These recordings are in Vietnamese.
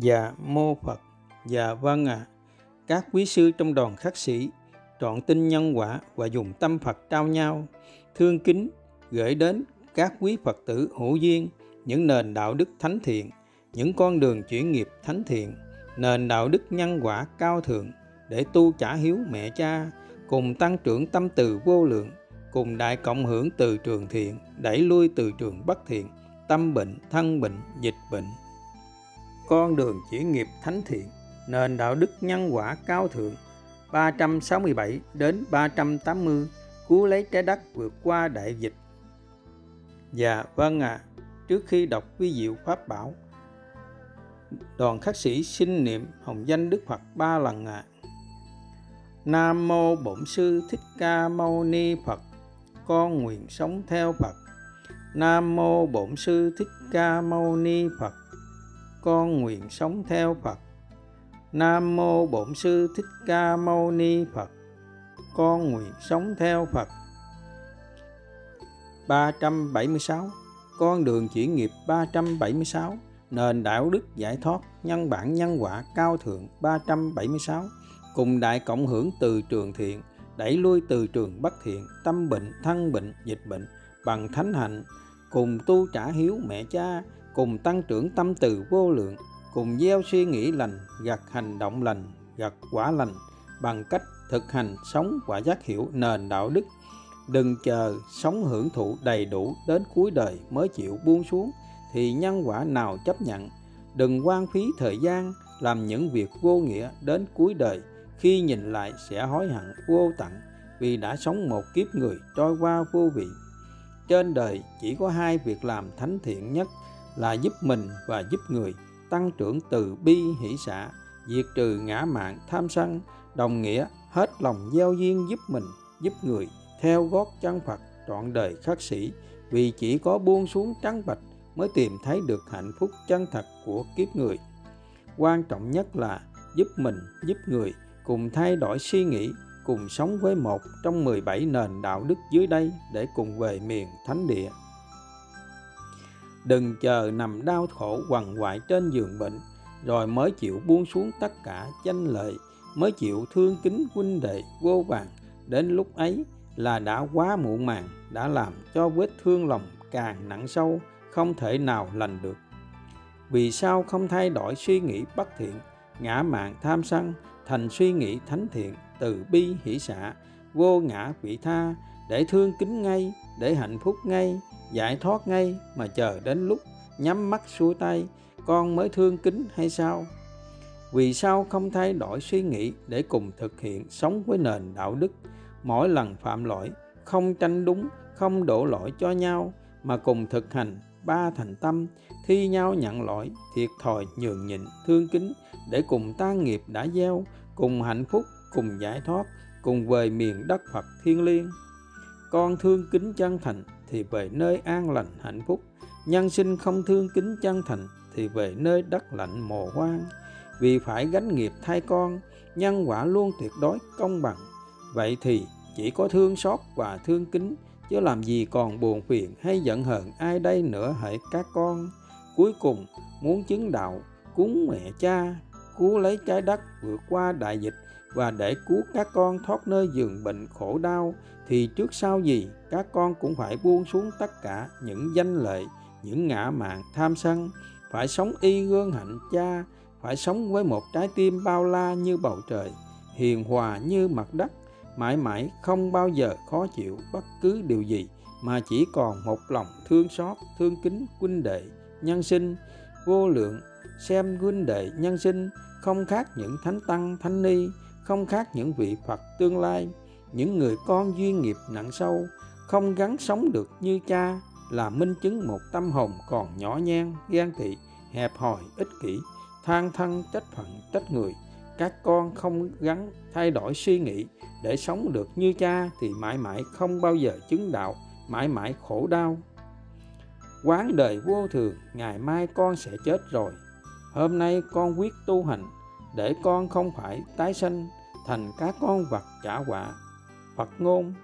Dạ mô Phật Dạ vâng ạ à. Các quý sư trong đoàn khắc sĩ trọn tin nhân quả và dùng tâm Phật trao nhau, thương kính gửi đến các quý Phật tử hữu duyên, những nền đạo đức thánh thiện, những con đường chuyển nghiệp thánh thiện, nền đạo đức nhân quả cao thượng để tu trả hiếu mẹ cha, cùng tăng trưởng tâm từ vô lượng, cùng đại cộng hưởng từ trường thiện, đẩy lui từ trường bất thiện, tâm bệnh, thân bệnh, dịch bệnh con đường chuyển nghiệp thánh thiện nền đạo đức nhân quả cao thượng 367 đến 380 cứu lấy trái đất vượt qua đại dịch. Dạ vâng ạ, à, trước khi đọc vi diệu pháp bảo, đoàn khắc sĩ xin niệm hồng danh Đức Phật ba lần ạ. À. Nam mô Bổn sư Thích Ca Mâu Ni Phật. Con nguyện sống theo Phật. Nam mô Bổn sư Thích Ca Mâu Ni Phật. Con nguyện sống theo Phật. Nam mô Bổn sư Thích Ca Mâu Ni Phật. Con nguyện sống theo Phật. 376. Con đường chuyển nghiệp 376. Nền đạo đức giải thoát nhân bản nhân quả cao thượng 376. Cùng đại cộng hưởng từ trường thiện, đẩy lui từ trường bất thiện, tâm bệnh, thân bệnh, dịch bệnh bằng thánh hạnh, cùng tu trả hiếu mẹ cha, cùng tăng trưởng tâm từ vô lượng, cùng gieo suy nghĩ lành gặt hành động lành gặt quả lành bằng cách thực hành sống và giác hiểu nền đạo đức. Đừng chờ sống hưởng thụ đầy đủ đến cuối đời mới chịu buông xuống thì nhân quả nào chấp nhận. Đừng quan phí thời gian làm những việc vô nghĩa đến cuối đời khi nhìn lại sẽ hối hận vô tận vì đã sống một kiếp người trôi qua vô vị. Trên đời chỉ có hai việc làm thánh thiện nhất là giúp mình và giúp người tăng trưởng từ bi hỷ xã diệt trừ ngã mạng, tham sân đồng nghĩa hết lòng gieo duyên giúp mình giúp người theo gót chân Phật trọn đời khắc sĩ vì chỉ có buông xuống trắng bạch mới tìm thấy được hạnh phúc chân thật của kiếp người. Quan trọng nhất là giúp mình giúp người cùng thay đổi suy nghĩ cùng sống với một trong 17 nền đạo đức dưới đây để cùng về miền thánh địa đừng chờ nằm đau khổ quằn quại trên giường bệnh, rồi mới chịu buông xuống tất cả danh lợi, mới chịu thương kính huynh đệ vô vàng. Đến lúc ấy là đã quá muộn màng, đã làm cho vết thương lòng càng nặng sâu, không thể nào lành được. Vì sao không thay đổi suy nghĩ bất thiện, ngã mạn tham sân, thành suy nghĩ thánh thiện, từ bi hỷ xả, vô ngã vị tha, để thương kính ngay, để hạnh phúc ngay giải thoát ngay mà chờ đến lúc nhắm mắt xuôi tay, con mới thương kính hay sao? Vì sao không thay đổi suy nghĩ để cùng thực hiện sống với nền đạo đức? Mỗi lần phạm lỗi, không tranh đúng, không đổ lỗi cho nhau, mà cùng thực hành ba thành tâm, thi nhau nhận lỗi, thiệt thòi nhường nhịn, thương kính để cùng tan nghiệp đã gieo, cùng hạnh phúc, cùng giải thoát, cùng về miền đất phật thiên liêng. Con thương kính chân thành thì về nơi an lành hạnh phúc. Nhân sinh không thương kính chân thành thì về nơi đất lạnh mồ hoang. Vì phải gánh nghiệp thay con, nhân quả luôn tuyệt đối công bằng. Vậy thì chỉ có thương xót và thương kính, chứ làm gì còn buồn phiền hay giận hờn ai đây nữa hỡi các con? Cuối cùng, muốn chứng đạo, cúng mẹ cha, cứu lấy trái đất vượt qua đại dịch và để cứu các con thoát nơi giường bệnh khổ đau, thì trước sau gì, các con cũng phải buông xuống tất cả những danh lợi những ngã mạn tham sân. Phải sống y gương hạnh cha, phải sống với một trái tim bao la như bầu trời, hiền hòa như mặt đất. Mãi mãi không bao giờ khó chịu bất cứ điều gì, mà chỉ còn một lòng thương xót, thương kính huynh đệ nhân sinh. Vô lượng, xem huynh đệ nhân sinh, không khác những thánh tăng, thánh ni không khác những vị phật tương lai, những người con duyên nghiệp nặng sâu, không gắn sống được như cha, là minh chứng một tâm hồn còn nhỏ nhen, ghen tị, hẹp hòi, ích kỷ, than thân, trách phận, trách người. Các con không gắn thay đổi suy nghĩ, để sống được như cha thì mãi mãi không bao giờ chứng đạo, mãi mãi khổ đau. Quán đời vô thường, ngày mai con sẽ chết rồi. Hôm nay con quyết tu hành, để con không phải tái sanh thành các con vật trả quả phật ngôn.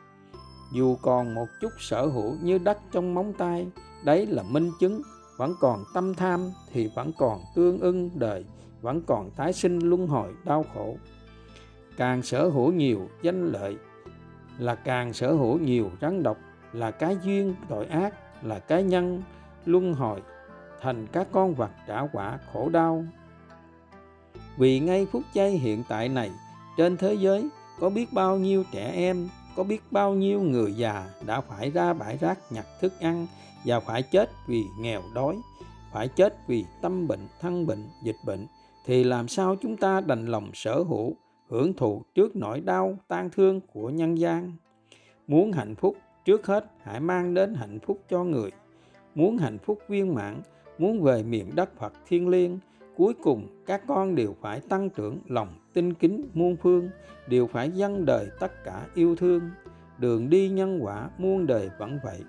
Dù còn một chút sở hữu như đất trong móng tay, đấy là minh chứng. Vẫn còn tâm tham thì vẫn còn tương ưng đời, vẫn còn tái sinh luân hồi đau khổ. Càng sở hữu nhiều danh lợi là càng sở hữu nhiều rắn độc, là cái duyên tội ác, là cái nhân luân hồi, thành các con vật trả quả khổ đau. Vì ngay phút giây hiện tại này trên thế giới, có biết bao nhiêu trẻ em, có biết bao nhiêu người già đã phải ra bãi rác nhặt thức ăn và phải chết vì nghèo đói, phải chết vì tâm bệnh, thân bệnh, dịch bệnh, thì làm sao chúng ta đành lòng sở hữu, hưởng thụ trước nỗi đau tan thương của nhân gian? Muốn hạnh phúc, trước hết hãy mang đến hạnh phúc cho người. Muốn hạnh phúc viên mãn, muốn về miền đất phật thiên liêng cuối cùng, các con đều phải tăng trưởng lòng tinh kính muôn phương, đều phải dâng đời tất cả yêu thương. Đường đi nhân quả muôn đời vẫn vậy,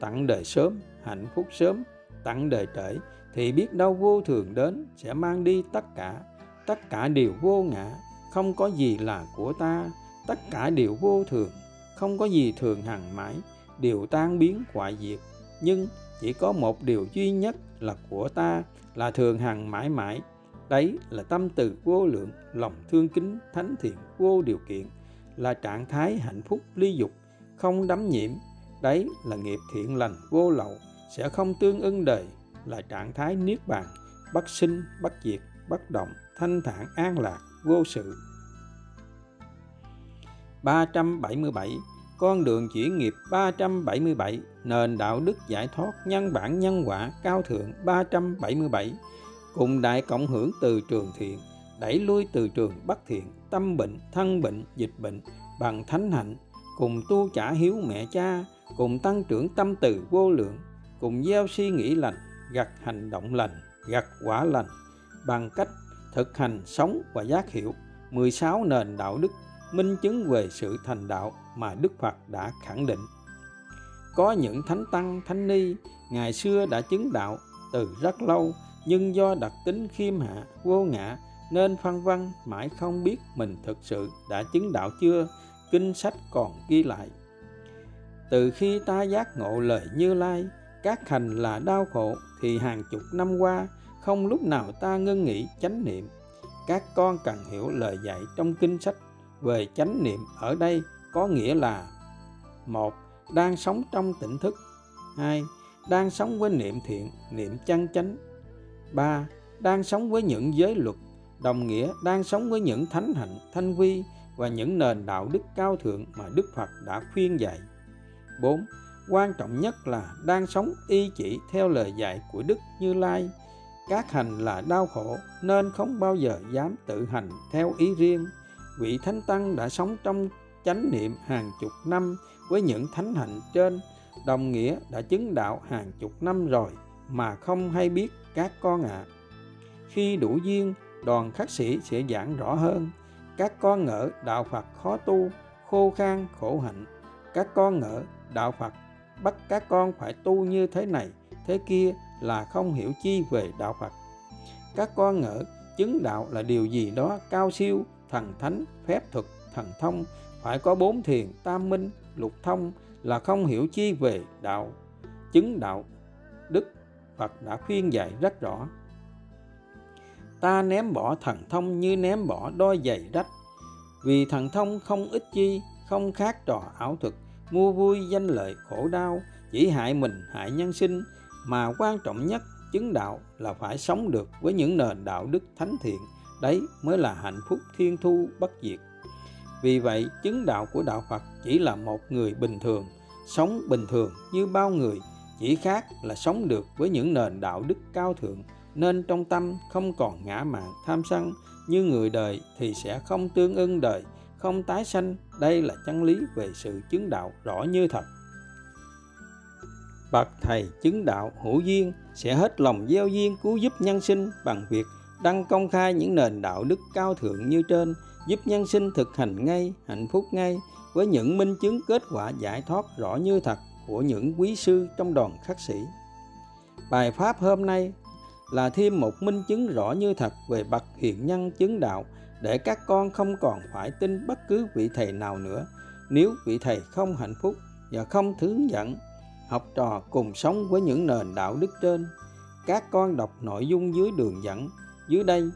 tặng đời sớm, hạnh phúc sớm, tặng đời trễ, thì biết đâu vô thường đến sẽ mang đi tất cả. Tất cả đều vô ngã, không có gì là của ta. Tất cả đều vô thường, không có gì thường hằng mãi, đều tan biến hoại diệt. Nhưng chỉ có một điều duy nhất là của ta, là thường hằng mãi mãi. Đấy là tâm từ vô lượng, lòng thương kính thánh thiện vô điều kiện, là trạng thái hạnh phúc ly dục, không đắm nhiễm. Đấy là nghiệp thiện lành vô lậu, sẽ không tương ưng đời, là trạng thái niết bàn, bất sinh, bất diệt, bất động, thanh thản, an lạc, vô sự. 377 con đường chuyển nghiệp 377 nền đạo đức giải thoát, nhân bản, nhân quả, cao thượng 377 cùng đại cộng hưởng từ trường thiện, đẩy lui từ trường bất thiện, tâm bệnh, thân bệnh, dịch bệnh, bằng thánh hạnh, cùng tu trả hiếu mẹ cha, cùng tăng trưởng tâm từ vô lượng, cùng gieo suy nghĩ lành, gặt hành động lành, gặt quả lành, bằng cách thực hành sống và giác hiểu 16 nền đạo đức minh chứng về sự thành đạo mà Đức Phật đã khẳng định. Có những thánh tăng, thánh ni ngày xưa đã chứng đạo từ rất lâu nhưng do đặc tính khiêm hạ, vô ngã nên phân vân mãi không biết mình thực sự đã chứng đạo chưa, kinh sách còn ghi lại. Từ khi ta giác ngộ lời Như Lai, các hành là đau khổ thì hàng chục năm qua không lúc nào ta ngưng nghĩ chánh niệm. Các con cần hiểu lời dạy trong kinh sách về chánh niệm ở đây có nghĩa là, một, đang sống trong tỉnh thức hai, đang sống với niệm thiện, niệm chân chánh ba, đang sống với những giới luật, đồng nghĩa đang sống với những thánh hạnh, thanh vi và những nền đạo đức cao thượng mà Đức Phật đã khuyên dạy. 4. Quan trọng nhất là đang sống y chỉ theo lời dạy của Đức Như Lai. Các hành là đau khổ nên không bao giờ dám tự hành theo ý riêng. Vị Thánh Tăng đã sống trong chánh niệm hàng chục năm với những thánh hạnh trên, đồng nghĩa đã chứng đạo hàng chục năm rồi mà không hay biết các con ạ. À. khi đủ duyên, đoàn khắc sĩ sẽ giảng rõ hơn. Các con ngỡ đạo phật khó tu, khô khan, khổ hạnh. Các con ngỡ đạo phật bắt các con phải tu như thế này, thế kia là không hiểu chi về đạo phật. Các con ngỡ chứng đạo là điều gì đó cao siêu thần thánh, phép thuật, thần thông, phải có bốn thiền, tam minh, lục thông là không hiểu chi về đạo, chứng đạo, đức phật đã khuyên dạy rất rõ. Ta ném bỏ thần thông như ném bỏ đôi giày rách. Vì thần thông không ích chi, không khác trò ảo thuật mua vui danh lợi khổ đau, chỉ hại mình, hại nhân sinh, mà quan trọng nhất, chứng đạo là phải sống được với những nền đạo đức thánh thiện đấy mới là hạnh phúc thiên thu bất diệt vì vậy, chứng đạo của đạo Phật chỉ là một người bình thường, sống bình thường như bao người, chỉ khác là sống được với những nền đạo đức cao thượng, nên trong tâm không còn ngã mạn tham sân như người đời thì sẽ không tương ưng đời, không tái sanh. Đây là chân lý về sự chứng đạo rõ như thật. Bậc thầy chứng đạo hữu duyên sẽ hết lòng gieo duyên cứu giúp nhân sinh bằng việc đăng công khai những nền đạo đức cao thượng như trên, giúp nhân sinh thực hành ngay, hạnh phúc ngay, với những minh chứng kết quả giải thoát rõ như thật của những quý sư trong đoàn khắc sĩ. Bài pháp hôm nay là thêm một minh chứng rõ như thật về bậc hiện nhân chứng đạo để các con không còn phải tin bất cứ vị thầy nào nữa nếu vị thầy không hạnh phúc và không hướng dẫn, học trò cùng sống với những nền đạo đức trên, các con đọc nội dung dưới đường dẫn dưới đây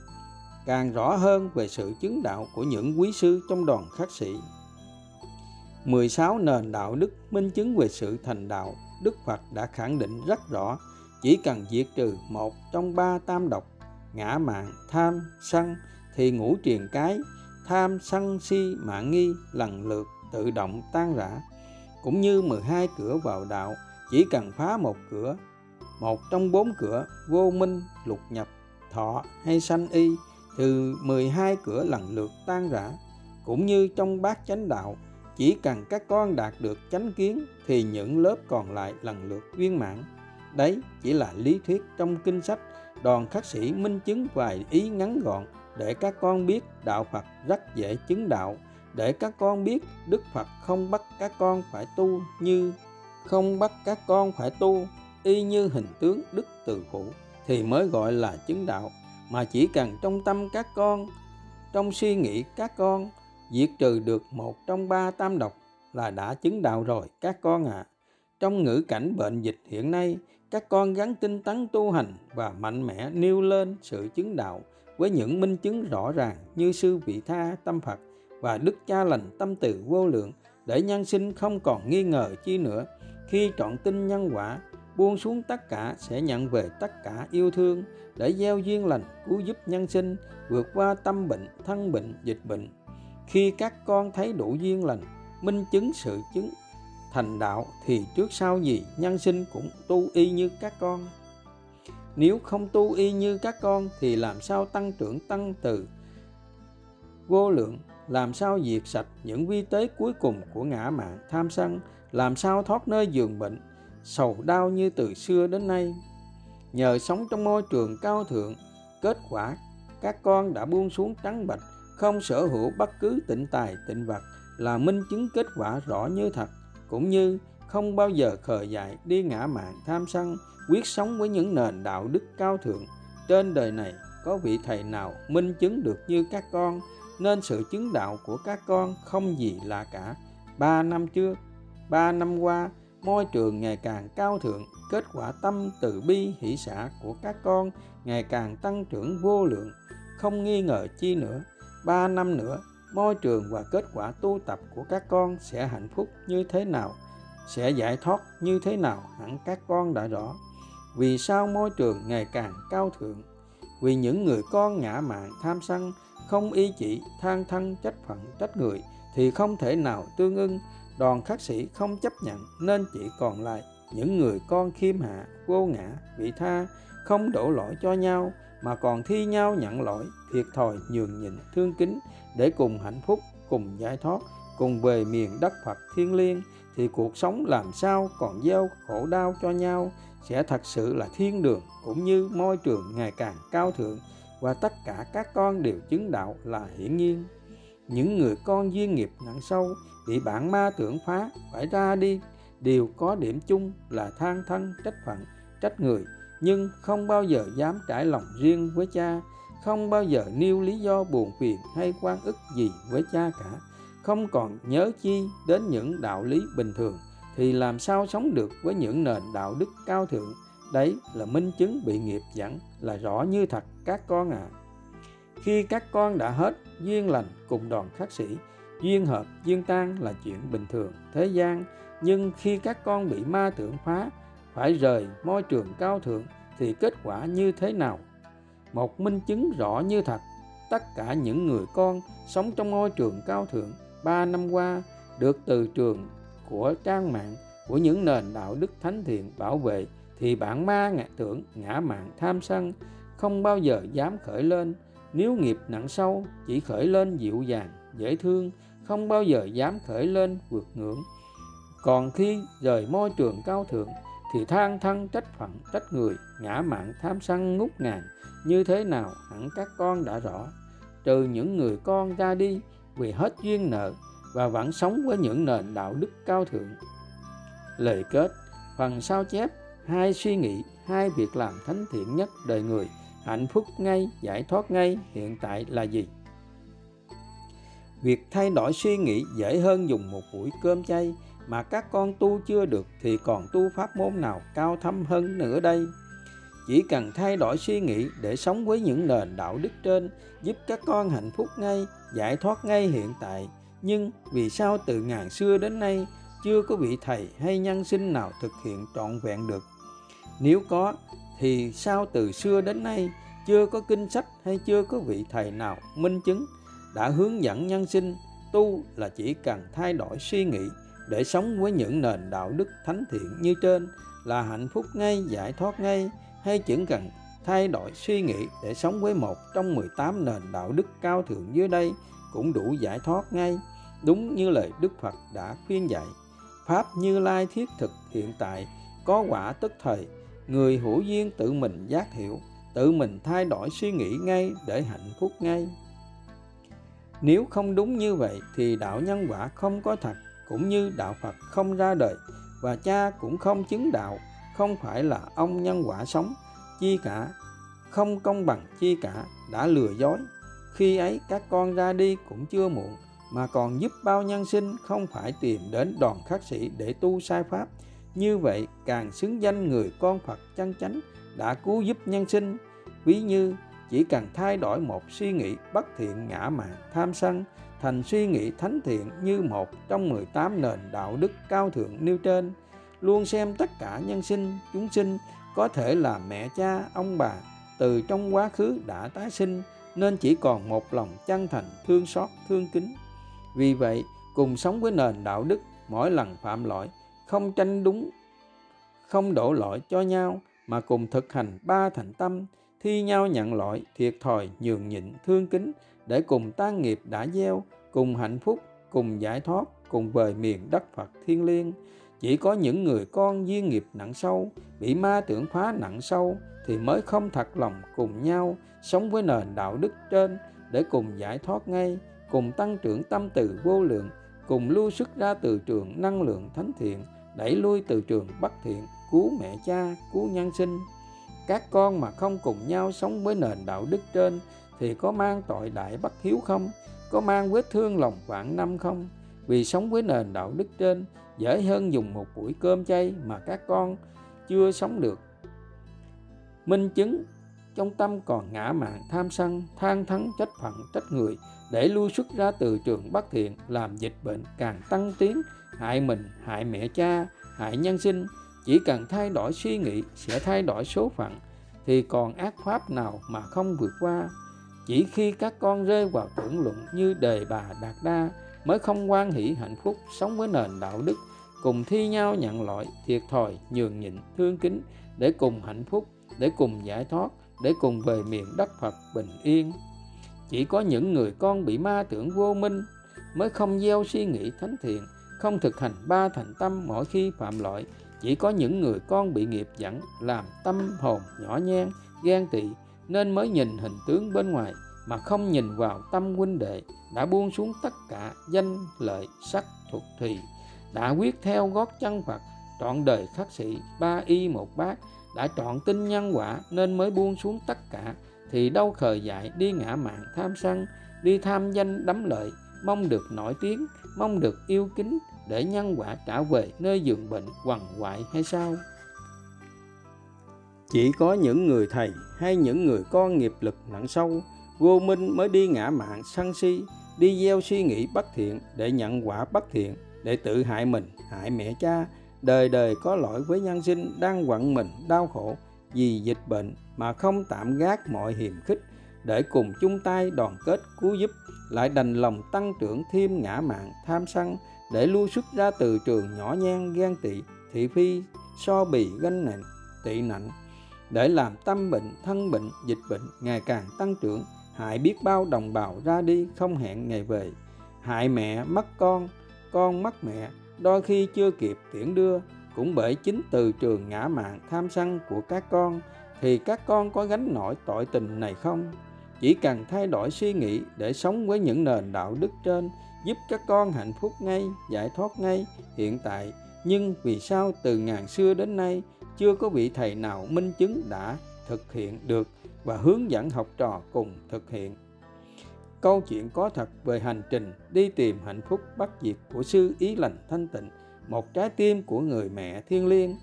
càng rõ hơn về sự chứng đạo của những quý sư trong đoàn khắc sĩ. 16 nền đạo đức minh chứng về sự thành đạo, Đức Phật đã khẳng định rất rõ, chỉ cần diệt trừ một trong ba tam độc, ngã mạng tham, sân, thì ngũ triền cái, tham, sân, si, mạng nghi lần lượt tự động tan rã. Cũng như 12 cửa vào đạo, chỉ cần phá một cửa, một trong bốn cửa vô minh, lục nhập, thọ hay sanh y, từ 12 cửa lần lượt tan rã. Cũng như trong bát chánh đạo, chỉ cần các con đạt được chánh kiến thì những lớp còn lại lần lượt viên mãn. Đấy chỉ là lý thuyết trong kinh sách, đoàn khắc sĩ minh chứng vài ý ngắn gọn để các con biết đạo Phật rất dễ chứng đạo, để các con biết Đức Phật không bắt các con phải tu như không bắt các con phải tu y như hình tướng Đức Từ Phụ thì mới gọi là chứng đạo, mà chỉ cần trong tâm các con, trong suy nghĩ các con diệt trừ được một trong ba tam độc là đã chứng đạo rồi các con ạ. À. Trong ngữ cảnh bệnh dịch hiện nay, các con gắn tinh tấn tu hành và mạnh mẽ nêu lên sự chứng đạo với những minh chứng rõ ràng như sư vị tha tâm Phật và đức cha lành tâm từ vô lượng để nhân sinh không còn nghi ngờ chi nữa khi trọn tin nhân quả buông xuống tất cả sẽ nhận về tất cả yêu thương, để gieo duyên lành, cứu giúp nhân sinh, vượt qua tâm bệnh, thân bệnh, dịch bệnh. Khi các con thấy đủ duyên lành, minh chứng sự chứng, thành đạo thì trước sau gì nhân sinh cũng tu y như các con. Nếu không tu y như các con thì làm sao tăng trưởng tăng từ? Vô lượng, làm sao diệt sạch những vi tế cuối cùng của ngã mạng tham sân? Làm sao thoát nơi giường bệnh? Sầu đau như từ xưa đến nay. Nhờ sống trong môi trường cao thượng, kết quả các con đã buông xuống trắng bạch, không sở hữu bất cứ tịnh tài, tịnh vật, là minh chứng kết quả rõ như thật, cũng như không bao giờ khờ dại đi ngã mạng tham sân, quyết sống với những nền đạo đức cao thượng. Trên đời này có vị thầy nào minh chứng được như các con, nên sự chứng đạo của các con không gì lạ cả. Ba năm trước, ba năm qua môi trường ngày càng cao thượng, kết quả tâm từ bi hỷ xã của các con ngày càng tăng trưởng vô lượng. Không nghi ngờ chi nữa, ba năm nữa, môi trường và kết quả tu tập của các con sẽ hạnh phúc như thế nào, sẽ giải thoát như thế nào hẳn các con đã rõ. Vì sao môi trường ngày càng cao thượng? Vì những người con ngã mạn tham sân, không ý chỉ, than thân, trách phận, trách người, thì không thể nào tương ưng đoàn khắc sĩ không chấp nhận nên chỉ còn lại những người con khiêm hạ, vô ngã, vị tha, không đổ lỗi cho nhau, mà còn thi nhau nhận lỗi, thiệt thòi nhường nhịn thương kính để cùng hạnh phúc, cùng giải thoát, cùng về miền đất phật thiên liêng, thì cuộc sống làm sao còn gieo khổ đau cho nhau, sẽ thật sự là thiên đường cũng như môi trường ngày càng cao thượng, và tất cả các con đều chứng đạo là hiển nhiên. Những người con duyên nghiệp nặng sâu thì bạn ma tưởng phá, phải ra đi. Đều có điểm chung là than thân, trách phận, trách người, nhưng không bao giờ dám trải lòng riêng với cha, không bao giờ nêu lý do buồn phiền hay quan ức gì với cha cả. Không còn nhớ chi đến những đạo lý bình thường, thì làm sao sống được với những nền đạo đức cao thượng? Đấy là minh chứng bị nghiệp dẫn, là rõ như thật các con ạ. À. khi các con đã hết duyên lành cùng đoàn khắc sĩ duyên hợp, duyên tan là chuyện bình thường thế gian, nhưng khi các con bị ma tưởng phá phải rời môi trường cao thượng thì kết quả như thế nào? Một minh chứng rõ như thật, tất cả những người con sống trong môi trường cao thượng ba năm qua được từ trường của trang mạng, của những nền đạo đức thánh thiện bảo vệ thì bản ma ngạ tưởng ngã mạng tham sân, không bao giờ dám khởi lên. Nếu nghiệp nặng sâu, chỉ khởi lên dịu dàng, dễ thương không bao giờ dám khởi lên vượt ngưỡng. Còn khi rời môi trường cao thượng thì than thân trách phận trách người ngã mạn, tham sân ngút ngàn. Như thế nào hẳn các con đã rõ. Trừ những người con ra đi vì hết duyên nợ và vẫn sống với những nền đạo đức cao thượng. Lời kết phần sao chép hai suy nghĩ hai việc làm thánh thiện nhất đời người. Hạnh phúc ngay giải thoát ngay hiện tại là gì? Việc thay đổi suy nghĩ dễ hơn dùng một buổi cơm chay mà các con tu chưa được thì còn tu pháp môn nào cao thâm hơn nữa đây? Chỉ cần thay đổi suy nghĩ để sống với những nền đạo đức trên giúp các con hạnh phúc ngay, giải thoát ngay hiện tại. Nhưng vì sao từ ngàn xưa đến nay chưa có vị thầy hay nhân sinh nào thực hiện trọn vẹn được? Nếu có, thì sao từ xưa đến nay chưa có kinh sách hay chưa có vị thầy nào minh chứng đã hướng dẫn nhân sinh tu là chỉ cần thay đổi suy nghĩ để sống với những nền đạo đức thánh thiện như trên là hạnh phúc ngay, giải thoát ngay, hay chỉ cần thay đổi suy nghĩ để sống với một trong 18 nền đạo đức cao thượng dưới đây cũng đủ giải thoát ngay. Đúng như lời Đức Phật đã khuyên dạy, Pháp Như Lai thiết thực hiện tại có quả tức thời, người hữu duyên tự mình giác hiểu, tự mình thay đổi suy nghĩ ngay để hạnh phúc ngay nếu không đúng như vậy thì đạo nhân quả không có thật, cũng như đạo phật không ra đời, và cha cũng không chứng đạo, không phải là ông nhân quả sống. Chi cả, không công bằng chi cả đã lừa dối. Khi ấy các con ra đi cũng chưa muộn, mà còn giúp bao nhân sinh không phải tìm đến đoàn khắc sĩ để tu sai pháp. Như vậy càng xứng danh người con Phật chân chánh đã cứu giúp nhân sinh. Ví như chỉ cần thay đổi một suy nghĩ bất thiện ngã mạn tham sân, thành suy nghĩ thánh thiện như một trong 18 nền đạo đức cao thượng nêu trên. Luôn xem tất cả nhân sinh, chúng sinh có thể là mẹ, cha, ông bà từ trong quá khứ đã tái sinh, nên chỉ còn một lòng chân thành, thương xót, thương kính. Vì vậy, cùng sống với nền đạo đức, mỗi lần phạm lỗi không tranh đúng, không đổ lỗi cho nhau, mà cùng thực hành ba thành tâm thi nhau nhận lỗi, thiệt thòi, nhường nhịn, thương kính để cùng tan nghiệp đã gieo, cùng hạnh phúc, cùng giải thoát, cùng về miền đất phật thiên liêng. Chỉ có những người con duyên nghiệp nặng sâu, bị ma tưởng phá nặng sâu thì mới không thật lòng cùng nhau sống với nền đạo đức trên để cùng giải thoát ngay, cùng tăng trưởng tâm từ vô lượng, cùng lưu xuất ra từ trường năng lượng thánh thiện, đẩy lui từ trường bất thiện, cứu mẹ cha, cứu nhân sinh các con mà không cùng nhau sống với nền đạo đức trên thì có mang tội đại bất hiếu không? Có mang vết thương lòng vạn năm không? Vì sống với nền đạo đức trên, dễ hơn dùng một buổi cơm chay mà các con chưa sống được. Minh chứng, trong tâm còn ngã mạn tham sân, than thắng trách phận, trách người, để lui xuất ra từ trường bất thiện, làm dịch bệnh càng tăng tiến, hại mình, hại mẹ cha, hại nhân sinh chỉ cần thay đổi suy nghĩ sẽ thay đổi số phận, thì còn ác pháp nào mà không vượt qua? Chỉ khi các con rơi vào tưởng luận như đề bà đạt đa mới không quan hỷ hạnh phúc sống với nền đạo đức, cùng thi nhau nhận lỗi, thiệt thòi, nhường nhịn, thương kính để cùng hạnh phúc, để cùng giải thoát, để cùng về miền đất phật bình yên. Chỉ có những người con bị ma tưởng vô minh mới không gieo suy nghĩ thánh thiện, không thực hành ba thành tâm mỗi khi phạm lỗi chỉ có những người con bị nghiệp dẫn làm tâm hồn nhỏ nhen ghen tị, nên mới nhìn hình tướng bên ngoài, mà không nhìn vào tâm huynh đệ, đã buông xuống tất cả danh lợi sắc thuộc thùy, đã quyết theo gót chân Phật, trọn đời khắc sĩ ba y một bát, đã trọn tin nhân quả, nên mới buông xuống tất cả, thì đâu khờ dại đi ngã mạng tham sân, đi tham danh đắm lợi, mong được nổi tiếng, mong được yêu kính để nhân quả trả về nơi giường bệnh quằn quại hay sao? Chỉ có những người thầy hay những người con nghiệp lực nặng sâu, vô minh mới đi ngã mạng sân si, đi gieo suy nghĩ bất thiện để nhận quả bất thiện, để tự hại mình, hại mẹ cha. Đời đời có lỗi với nhân sinh đang quặn mình đau khổ vì dịch bệnh mà không tạm gác mọi hiềm khích, để cùng chung tay đoàn kết cứu giúp, lại đành lòng tăng trưởng thêm ngã mạng tham sân để lui xuất ra từ trường nhỏ nhen ghen tị, thị phi so bì ganh nạnh, tị nạnh. Để làm tâm bệnh, thân bệnh, dịch bệnh ngày càng tăng trưởng, hại biết bao đồng bào ra đi không hẹn ngày về. Hại mẹ, mất con con mất mẹ, đôi khi chưa kịp tiễn đưa. Cũng bởi chính từ trường ngã mạng tham sân của các con, thì các con có gánh nổi tội tình này không? Chỉ cần thay đổi suy nghĩ để sống với những nền đạo đức trên giúp các con hạnh phúc ngay, giải thoát ngay hiện tại. Nhưng vì sao từ ngàn xưa đến nay chưa có vị thầy nào minh chứng đã thực hiện được và hướng dẫn học trò cùng thực hiện? Câu chuyện có thật về hành trình đi tìm hạnh phúc bất diệt của sư ý lành thanh tịnh, một trái tim của người mẹ thiên liêng.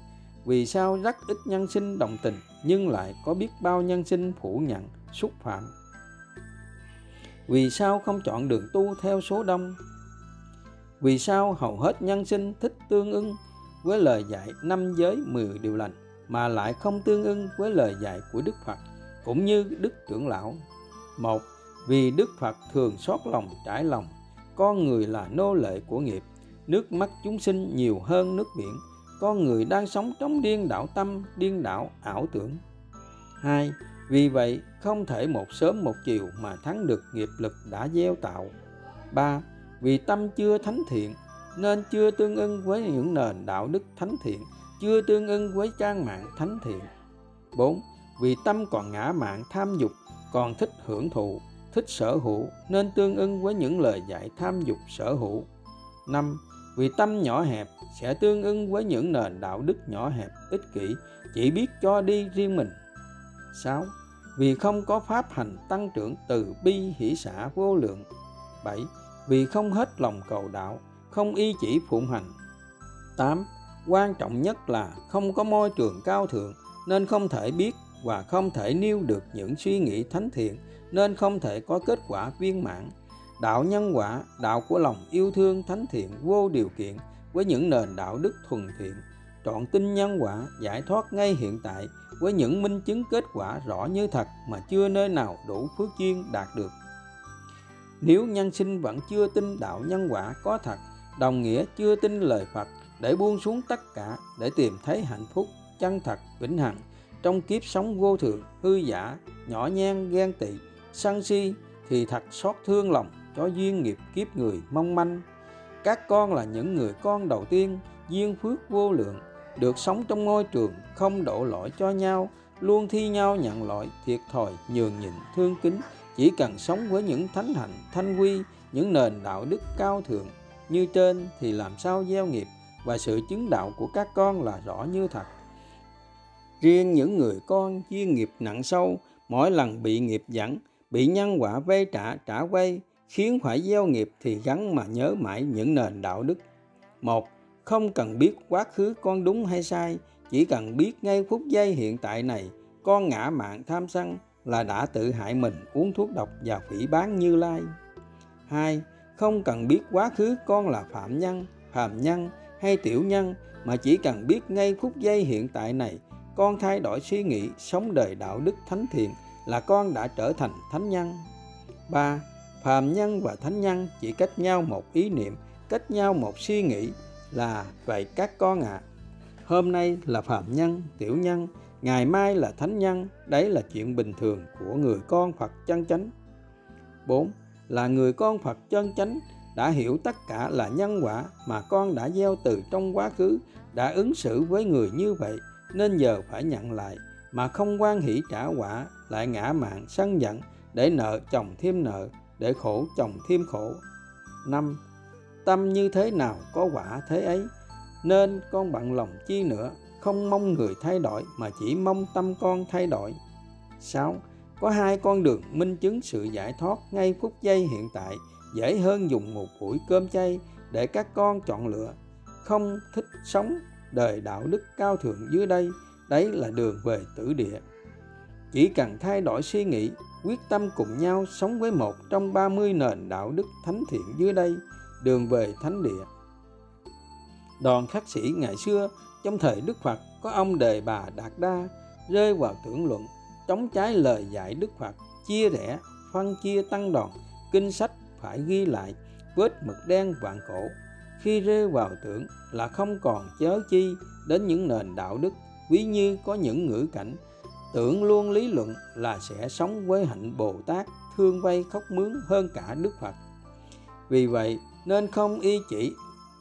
Vì sao rất ít nhân sinh đồng tình nhưng lại có biết bao nhân sinh phủ nhận xúc phạm? Vì sao không chọn đường tu theo số đông vì sao hầu hết nhân sinh thích tương ưng với lời dạy năm giới mười điều lành mà lại không tương ưng với lời dạy của Đức Phật cũng như Đức trưởng lão. Một, vì Đức Phật thường xót lòng trải lòng, con người là nô lệ của nghiệp, nước mắt chúng sinh nhiều hơn nước biển, con người đang sống trong điên đảo tâm, điên đảo ảo tưởng. Hai, vì vậy không thể một sớm một chiều mà thắng được nghiệp lực đã gieo tạo. Ba, vì tâm chưa thánh thiện nên chưa tương ưng với những nền đạo đức thánh thiện, chưa tương ưng với trang mạng thánh thiện. 4. Vì tâm còn ngã mạng tham dục, còn thích hưởng thụ, thích sở hữu nên tương ưng với những lời dạy tham dục sở hữu. 5. Vì tâm nhỏ hẹp sẽ tương ưng với những nền đạo đức nhỏ hẹp, ích kỷ, chỉ biết cho đi riêng mình. 6. Vì không có pháp hành tăng trưởng từ bi hỷ xã vô lượng. 7. Vì không hết lòng cầu đạo, không y chỉ phụng hành. 8. Quan trọng nhất là không có môi trường cao thượng nên không thể biết và không thể nêu được những suy nghĩ thánh thiện nên không thể có kết quả viên mãn. Đạo nhân quả, đạo của lòng yêu thương thánh thiện vô điều kiện với những nền đạo đức thuần thiện, trọn tin nhân quả giải thoát ngay hiện tại với những minh chứng kết quả rõ như thật mà chưa nơi nào đủ phước duyên đạt được. Nếu nhân sinh vẫn chưa tin đạo nhân quả có thật, đồng nghĩa chưa tin lời Phật để buông xuống tất cả để tìm thấy hạnh phúc, chân thật, vĩnh hằng trong kiếp sống vô thường hư giả, nhỏ nhen, ghen tị, sân si thì thật xót thương lòng cho duyên nghiệp kiếp người mong manh các con là những người con đầu tiên duyên phước vô lượng được sống trong ngôi trường không đổ lỗi cho nhau luôn thi nhau nhận lỗi thiệt thòi nhường nhịn thương kính chỉ cần sống với những thánh hạnh thanh quy những nền đạo đức cao thượng như trên thì làm sao gieo nghiệp và sự chứng đạo của các con là rõ như thật. Riêng những người con duyên nghiệp nặng sâu, mỗi lần bị nghiệp dẫn, bị nhân quả vây trả trả quay khiến phải gieo nghiệp thì gắn mà nhớ mãi những nền đạo đức. Một, không cần biết quá khứ con đúng hay sai, chỉ cần biết ngay phút giây hiện tại này, con ngã mạng tham sân là đã tự hại mình uống thuốc độc và phỉ bán như lai. Hai, không cần biết quá khứ con là phạm nhân phàm nhân hay tiểu nhân mà chỉ cần biết ngay phút giây hiện tại này con thay đổi suy nghĩ sống đời đạo đức thánh thiện là con đã trở thành thánh nhân 3. Phàm nhân và thánh nhân chỉ cách nhau một ý niệm, cách nhau một suy nghĩ là vậy các con ạ. À. Hôm nay là phạm nhân, tiểu nhân, ngày mai là thánh nhân, đấy là chuyện bình thường của người con Phật chân chánh. 4 là người con Phật chân chánh đã hiểu tất cả là nhân quả mà con đã gieo từ trong quá khứ đã ứng xử với người như vậy nên giờ phải nhận lại mà không quan hỷ trả quả lại ngã mạng sân giận để nợ chồng thêm nợ để khổ chồng thêm khổ năm tâm như thế nào, có quả thế ấy. Nên con bận lòng chi nữa, không mong người thay đổi, mà chỉ mong tâm con thay đổi. 6 có hai con đường minh chứng sự giải thoát ngay phút giây hiện tại, dễ hơn dùng một buổi cơm chay để các con chọn lựa. Không thích sống đời đạo đức cao thượng dưới đây, đấy là đường về tử địa. Chỉ cần thay đổi suy nghĩ, quyết tâm cùng nhau sống với một trong 30 nền đạo đức thánh thiện dưới đây đường về thánh địa đoàn khắc sĩ ngày xưa trong thời đức phật có ông đề bà đạt đa rơi vào tưởng luận chống trái lời dạy Đức Phật, chia rẽ, phân chia tăng đoàn, kinh sách phải ghi lại vết mực đen vạn cổ. Khi rơi vào tưởng là không còn chớ chi đến những nền đạo đức, ví như có những ngữ cảnh, tưởng luôn lý luận là sẽ sống với hạnh Bồ Tát, thương vay khóc mướn hơn cả Đức Phật. Vì vậy nên không y chỉ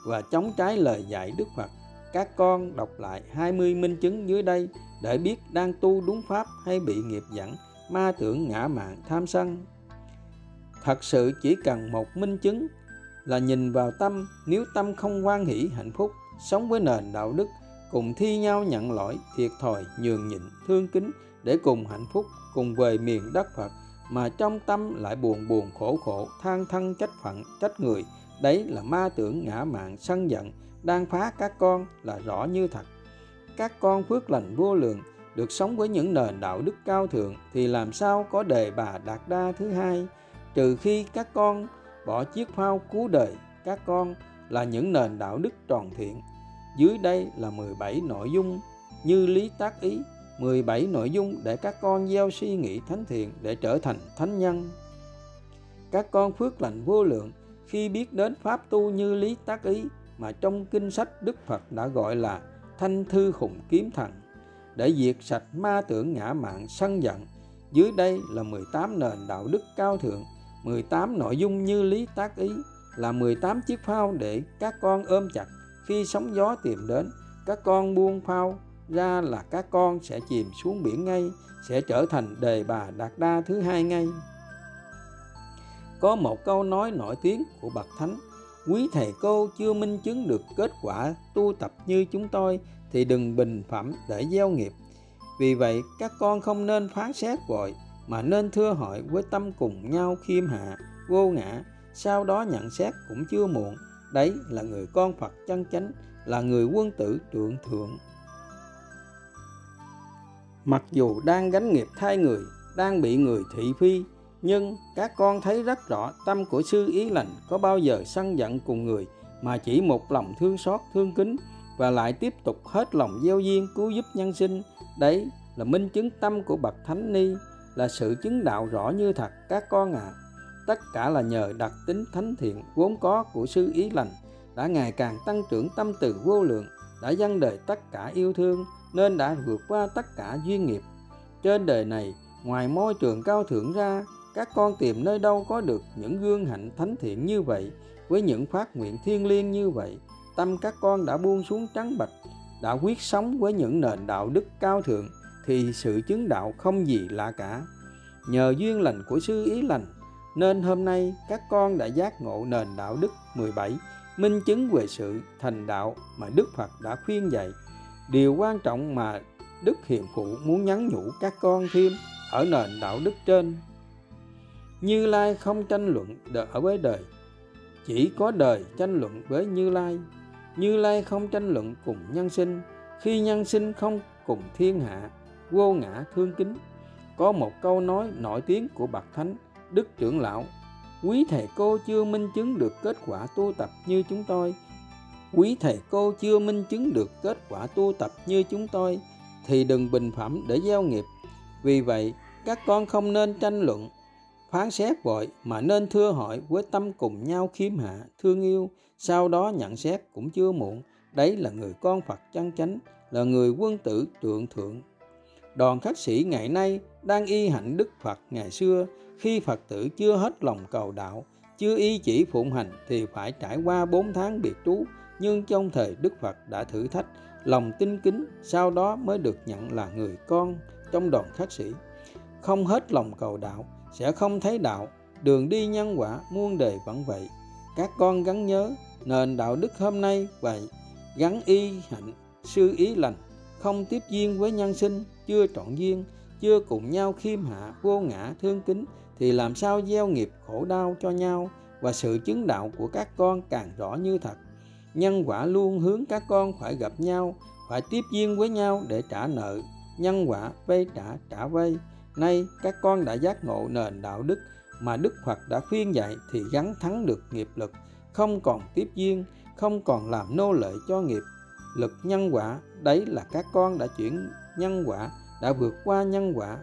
và chống trái lời dạy Đức Phật. Các con đọc lại 20 minh chứng dưới đây để biết đang tu đúng pháp hay bị nghiệp dẫn, ma tưởng ngã mạng tham sân thật sự chỉ cần một minh chứng là nhìn vào tâm, nếu tâm không quan hỷ hạnh phúc, sống với nền đạo đức, cùng thi nhau nhận lỗi, thiệt thòi, nhường nhịn, thương kính để cùng hạnh phúc, cùng về miền đất phật, mà trong tâm lại buồn buồn khổ khổ, than thân trách phận, trách người đấy là ma tưởng ngã mạng sân giận, đang phá các con là rõ như thật. Các con phước lành vô lượng, được sống với những nền đạo đức cao thượng thì làm sao có đề bà đạt đa thứ hai? Trừ khi các con bỏ chiếc phao cứu đời, các con là những nền đạo đức tròn thiện. Dưới đây là 17 nội dung như lý tác ý 17 nội dung để các con gieo suy nghĩ thánh thiện để trở thành thánh nhân. Các con phước lành vô lượng khi biết đến pháp tu như lý tác ý mà trong kinh sách Đức Phật đã gọi là thanh thư khủng kiếm thần để diệt sạch ma tưởng ngã mạn sân giận. Dưới đây là 18 nền đạo đức cao thượng, 18 nội dung như lý tác ý là 18 chiếc phao để các con ôm chặt khi sóng gió tìm đến. Các con buông phao ra là các con sẽ chìm xuống biển ngay, sẽ trở thành đề bà đạt đa thứ hai ngay. Có một câu nói nổi tiếng của Bậc Thánh, quý thầy cô chưa minh chứng được kết quả tu tập như chúng tôi thì đừng bình phẩm để gieo nghiệp. Vì vậy, các con không nên phán xét vội, mà nên thưa hỏi với tâm cùng nhau khiêm hạ, vô ngã, sau đó nhận xét cũng chưa muộn. Đấy là người con phật chân chánh, là người quân tử trượng thượng. Mặc dù đang gánh nghiệp thay người, đang bị người thị phi nhưng các con thấy rất rõ tâm của sư ý lành có bao giờ sân giận cùng người mà chỉ một lòng thương xót, thương kính và lại tiếp tục hết lòng gieo duyên, cứu giúp nhân sinh đấy là minh chứng tâm của bậc thánh ni, là sự chứng đạo rõ như thật các con ạ à. tất cả là nhờ đặc tính thánh thiện vốn có của sư ý lành đã ngày càng tăng trưởng tâm từ vô lượng, đã dâng đời tất cả yêu thương, nên đã vượt qua tất cả duyên nghiệp trên đời này, ngoài môi trường cao thượng ra các con tìm nơi đâu có được những gương hạnh thánh thiện như vậy, với những phát nguyện thiêng liêng như vậy, tâm các con đã buông xuống trắng bạch, đã quyết sống với những nền đạo đức cao thượng, thì sự chứng đạo không gì lạ cả. Nhờ duyên lành của sư ý lành, nên hôm nay các con đã giác ngộ nền đạo đức 17 minh chứng về sự, thành đạo mà Đức Phật đã khuyên dạy. Điều quan trọng mà Đức Hiền Phụ muốn nhắn nhủ các con thêm ở nền đạo đức trên như Lai không tranh luận ở với đời. Chỉ có đời tranh luận với Như Lai. Như Lai không tranh luận cùng nhân sinh. Khi nhân sinh không cùng thiên hạ, vô ngã thương kính. Có một câu nói nổi tiếng của bậc thánh, đức trưởng lão, quý thầy cô chưa minh chứng được kết quả tu tập như chúng tôi. Quý thầy cô chưa minh chứng được kết quả tu tập như chúng tôi, thì đừng bình phẩm để gieo nghiệp. Vì vậy, các con không nên tranh luận phán xét vội mà nên thưa hỏi với tâm cùng nhau khiêm hạ, thương yêu. Sau đó nhận xét cũng chưa muộn. Đấy là người con phật chân chánh, là người quân tử trượng thượng. Đoàn khắc sĩ ngày nay đang y hạnh đức phật ngày xưa. Khi phật tử chưa hết lòng cầu đạo, chưa y chỉ phụng hành thì phải trải qua bốn tháng biệt trú. Nhưng trong thời đức phật đã thử thách, lòng tinh kính, sau đó mới được nhận là người con trong đoàn khắc sĩ. Không hết lòng cầu đạo sẽ không thấy đạo, đường đi nhân quả muôn đời vẫn vậy. Các con gắn nhớ, nền đạo đức hôm nay vậy. Gắn y hạnh, sư ý lành, không tiếp duyên với nhân sinh, chưa trọn duyên, chưa cùng nhau khiêm hạ, vô ngã, thương kính, thì làm sao gieo nghiệp khổ đau cho nhau và sự chứng đạo của các con càng rõ như thật. Nhân quả luôn hướng các con phải gặp nhau, phải tiếp duyên với nhau để trả nợ. Nhân quả vay trả trả vay. Nay các con đã giác ngộ nền đạo đức mà Đức Phật đã khuyên dạy thì gắn thắng được nghiệp lực, không còn tiếp duyên, không còn làm nô lệ cho nghiệp. Lực nhân quả, đấy là các con đã chuyển nhân quả, đã vượt qua nhân quả.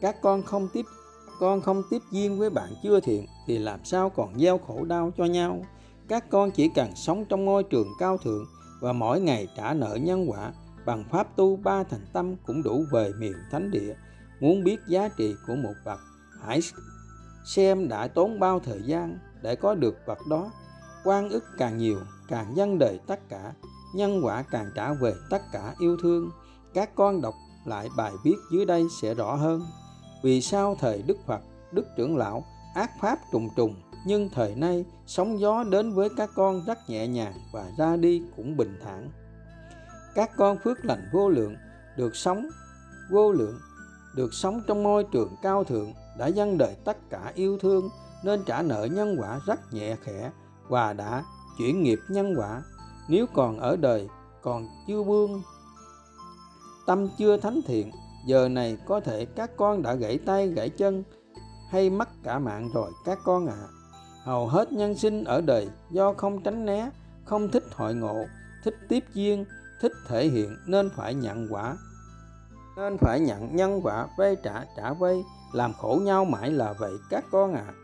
Các con không tiếp con không tiếp duyên với bạn chưa thiện thì làm sao còn gieo khổ đau cho nhau. Các con chỉ cần sống trong ngôi trường cao thượng và mỗi ngày trả nợ nhân quả bằng pháp tu ba thành tâm cũng đủ về miền thánh địa Muốn biết giá trị của một vật, hãy xem đã tốn bao thời gian để có được vật đó. Quan ức càng nhiều, càng nhân đời tất cả, nhân quả càng trả về tất cả yêu thương. Các con đọc lại bài viết dưới đây sẽ rõ hơn. Vì sao thời Đức Phật, Đức trưởng lão ác pháp trùng trùng nhưng thời nay sóng gió đến với các con rất nhẹ nhàng và ra đi cũng bình thản. Các con phước lành vô lượng được sống vô lượng được sống trong môi trường cao thượng, đã dâng đời tất cả yêu thương, nên trả nợ nhân quả rất nhẹ khẽ và đã chuyển nghiệp nhân quả. Nếu còn ở đời, còn chưa buông. Tâm chưa thánh thiện, giờ này có thể các con đã gãy tay, gãy chân, hay mất cả mạng rồi các con ạ. À. hầu hết nhân sinh ở đời do không tránh né, không thích hội ngộ, thích tiếp duyên, thích thể hiện nên phải nhận quả nên phải nhận nhân quả vay trả trả vay, làm khổ nhau mãi là vậy các con ạ à.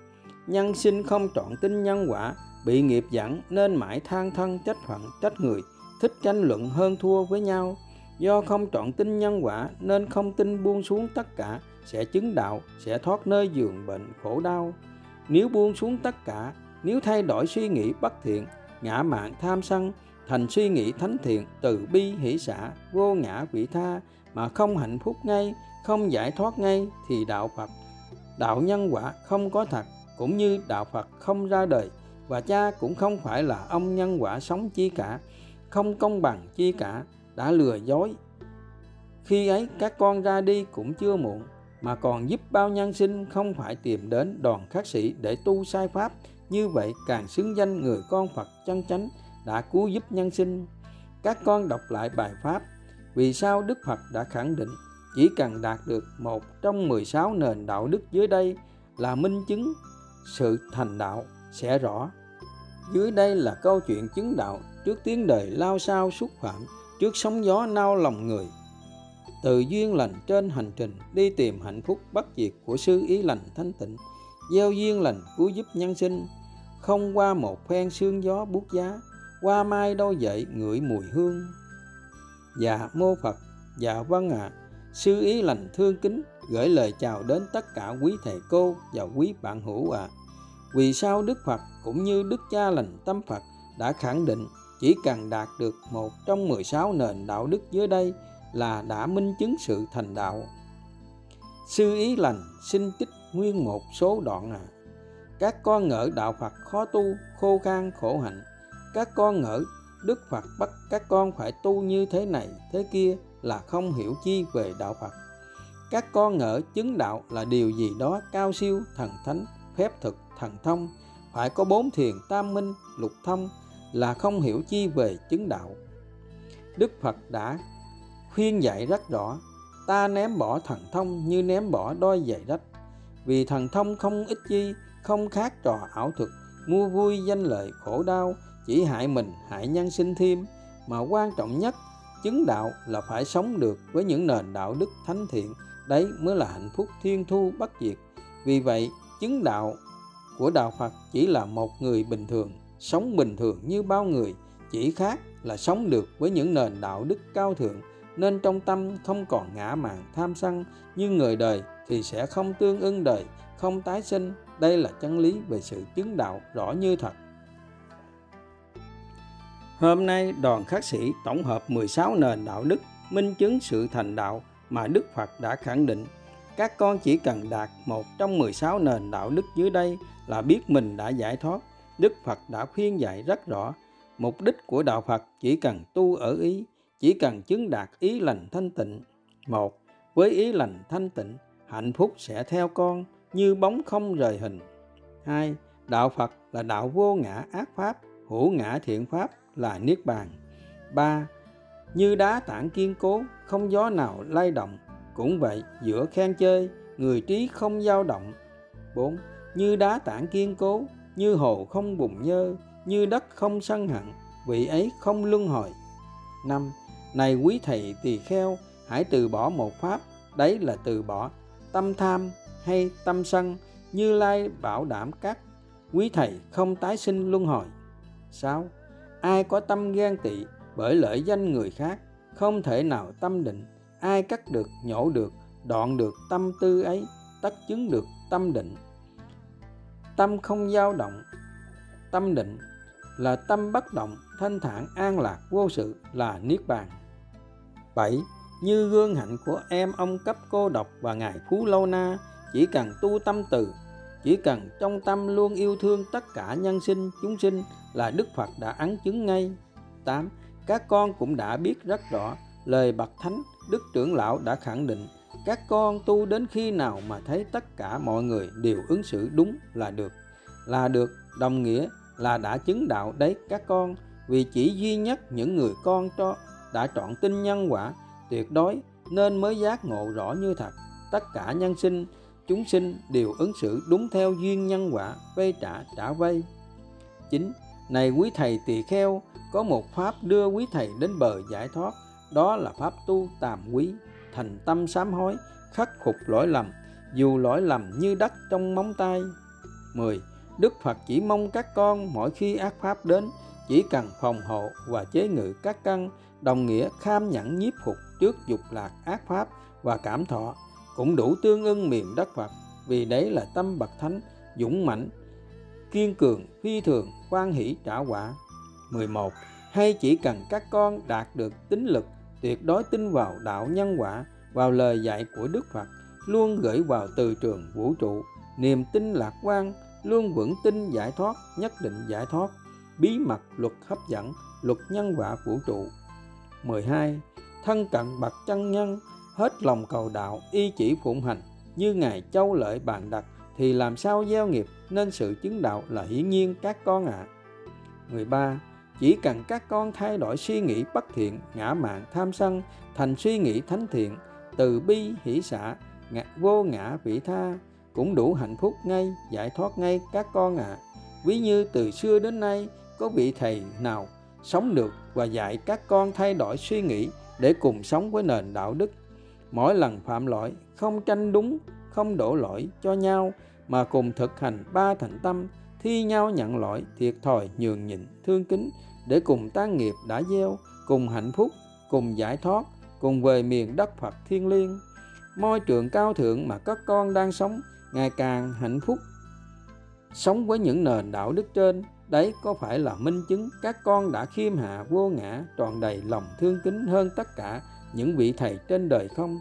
nhân sinh không trọn tin nhân quả, bị nghiệp dẫn nên mãi than thân trách phận, trách người, thích tranh luận hơn thua với nhau do không trọn tin nhân quả nên không tin buông xuống tất cả, sẽ chứng đạo, sẽ thoát nơi giường bệnh khổ đau nếu buông xuống tất cả, nếu thay đổi suy nghĩ bất thiện, ngã mạn tham sân, thành suy nghĩ thánh thiện, từ bi hỷ xã vô ngã vị tha mà không hạnh phúc ngay, không giải thoát ngay thì đạo phật, đạo nhân quả không có thật, cũng như đạo phật không ra đời, và cha cũng không phải là ông nhân quả sống chi cả, không công bằng chi cả, đã lừa dối. Khi ấy các con ra đi cũng chưa muộn, mà còn giúp bao nhân sinh không phải tìm đến đoàn khắc sĩ để tu sai pháp. Như vậy càng xứng danh người con Phật chân chánh đã cứu giúp nhân sinh. Các con đọc lại bài pháp vì sao Đức Phật đã khẳng định chỉ cần đạt được một trong 16 nền đạo đức dưới đây là minh chứng sự thành đạo sẽ rõ? Dưới đây là câu chuyện chứng đạo trước tiếng đời lao sao xúc phạm, trước sóng gió nao lòng người. Từ duyên lành trên hành trình đi tìm hạnh phúc bất diệt của sư ý lành thanh tịnh, gieo duyên lành cứu giúp nhân sinh, không qua một phen sương gió buốt giá, qua mai đâu dậy ngửi mùi hương dạ mô phật dạ vâng ạ à. sư ý lành thương kính gửi lời chào đến tất cả quý thầy cô và quý bạn hữu ạ à. vì sao đức phật cũng như đức cha lành tâm phật đã khẳng định chỉ cần đạt được một trong 16 nền đạo đức dưới đây là đã minh chứng sự thành đạo. Sư ý lành xin trích nguyên một số đoạn à. Các con ngỡ đạo Phật khó tu, khô khan khổ hạnh. Các con ngỡ Đức Phật bắt các con phải tu như thế này, thế kia là không hiểu chi về đạo Phật. Các con ngỡ chứng đạo là điều gì đó cao siêu, thần thánh, phép thực, thần thông, phải có bốn thiền tam minh, lục thông là không hiểu chi về chứng đạo. Đức Phật đã khuyên dạy rất rõ ta ném bỏ thần thông như ném bỏ đôi giày rách vì thần thông không ích chi không khác trò ảo thực mua vui danh lợi khổ đau chỉ hại mình, hại nhân sinh thêm, mà quan trọng nhất, chứng đạo là phải sống được với những nền đạo đức thánh thiện, đấy mới là hạnh phúc thiên thu bất diệt. Vì vậy, chứng đạo của đạo phật chỉ là một người bình thường, sống bình thường như bao người, chỉ khác là sống được với những nền đạo đức cao thượng, nên trong tâm không còn ngã mạn tham sân như người đời thì sẽ không tương ưng đời, không tái sinh. Đây là chân lý về sự chứng đạo rõ như thật. Hôm nay đoàn khắc sĩ tổng hợp 16 nền đạo đức minh chứng sự thành đạo mà Đức Phật đã khẳng định. Các con chỉ cần đạt một trong 16 nền đạo đức dưới đây là biết mình đã giải thoát. Đức Phật đã khuyên dạy rất rõ. Mục đích của đạo Phật chỉ cần tu ở ý, chỉ cần chứng đạt ý lành thanh tịnh. Một, với ý lành thanh tịnh, hạnh phúc sẽ theo con như bóng không rời hình. Hai, đạo Phật là đạo vô ngã ác pháp, hữu ngã thiện pháp là niết bàn. Ba, như đá tảng kiên cố, không gió nào lay động. Cũng vậy, giữa khen chơi, người trí không dao động. Bốn, như đá tảng kiên cố, như hồ không bùng nhơ, như đất không sân hận, vị ấy không luân hồi. Năm, này quý thầy tỳ kheo hãy từ bỏ một pháp đấy là từ bỏ tâm tham hay tâm sân như lai bảo đảm các quý thầy không tái sinh luân hồi 6. Ai có tâm ghen tị bởi lợi danh người khác không thể nào tâm định ai cắt được nhổ được đoạn được tâm tư ấy tất chứng được tâm định tâm không dao động tâm định là tâm bất động thanh thản an lạc vô sự là niết bàn 7. Như gương hạnh của em ông cấp cô độc và ngài Phú Lâu Na, chỉ cần tu tâm từ, chỉ cần trong tâm luôn yêu thương tất cả nhân sinh, chúng sinh là Đức Phật đã ấn chứng ngay. 8. Các con cũng đã biết rất rõ lời bậc thánh Đức trưởng lão đã khẳng định các con tu đến khi nào mà thấy tất cả mọi người đều ứng xử đúng là được là được đồng nghĩa là đã chứng đạo đấy các con vì chỉ duy nhất những người con cho đã chọn tin nhân quả tuyệt đối nên mới giác ngộ rõ như thật tất cả nhân sinh chúng sinh đều ứng xử đúng theo duyên nhân quả, vay trả trả vay. Chính, này quý thầy tỳ kheo, có một pháp đưa quý thầy đến bờ giải thoát, đó là pháp tu tàm quý. Thành tâm sám hối, khắc phục lỗi lầm, dù lỗi lầm như đất trong móng tay. 10. Đức Phật chỉ mong các con mỗi khi ác pháp đến, chỉ cần phòng hộ và chế ngự các căn, đồng nghĩa kham nhẫn nhiếp phục trước dục lạc ác pháp và cảm thọ cũng đủ tương ưng miền đất Phật, vì đấy là tâm bậc thánh, dũng mãnh, kiên cường, phi thường quan hỷ, trả quả. 11 hay chỉ cần các con đạt được tính lực, tuyệt đối tin vào đạo nhân quả, vào lời dạy của Đức Phật, luôn gửi vào từ trường vũ trụ. Niềm tin lạc quan, luôn vững tin giải thoát, nhất định giải thoát. Bí mật luật hấp dẫn, luật nhân quả vũ trụ. 12 thân cận bậc chân nhân hết lòng cầu đạo y chỉ phụng hành như ngài châu lợi bàn đặt thì làm sao gieo nghiệp nên sự chứng đạo là hiển nhiên các con ạ à. 13 chỉ cần các con thay đổi suy nghĩ bất thiện ngã mạn tham sân thành suy nghĩ thánh thiện từ bi hỷ xả ngã, vô ngã vị tha cũng đủ hạnh phúc ngay giải thoát ngay các con ạ à. ví như từ xưa đến nay có vị thầy nào sống được và dạy các con thay đổi suy nghĩ để cùng sống với nền đạo đức mỗi lần phạm lỗi, không tranh đúng, không đổ lỗi cho nhau, mà cùng thực hành ba thành tâm, thi nhau nhận lỗi, thiệt thòi, nhường nhịn, thương kính, để cùng tan nghiệp đã gieo, cùng hạnh phúc, cùng giải thoát, cùng về miền đất Phật thiên liêng. Môi trường cao thượng mà các con đang sống, ngày càng hạnh phúc. Sống với những nền đạo đức trên, đấy có phải là minh chứng các con đã khiêm hạ, vô ngã, tròn đầy lòng thương kính hơn tất cả những vị thầy trên đời không?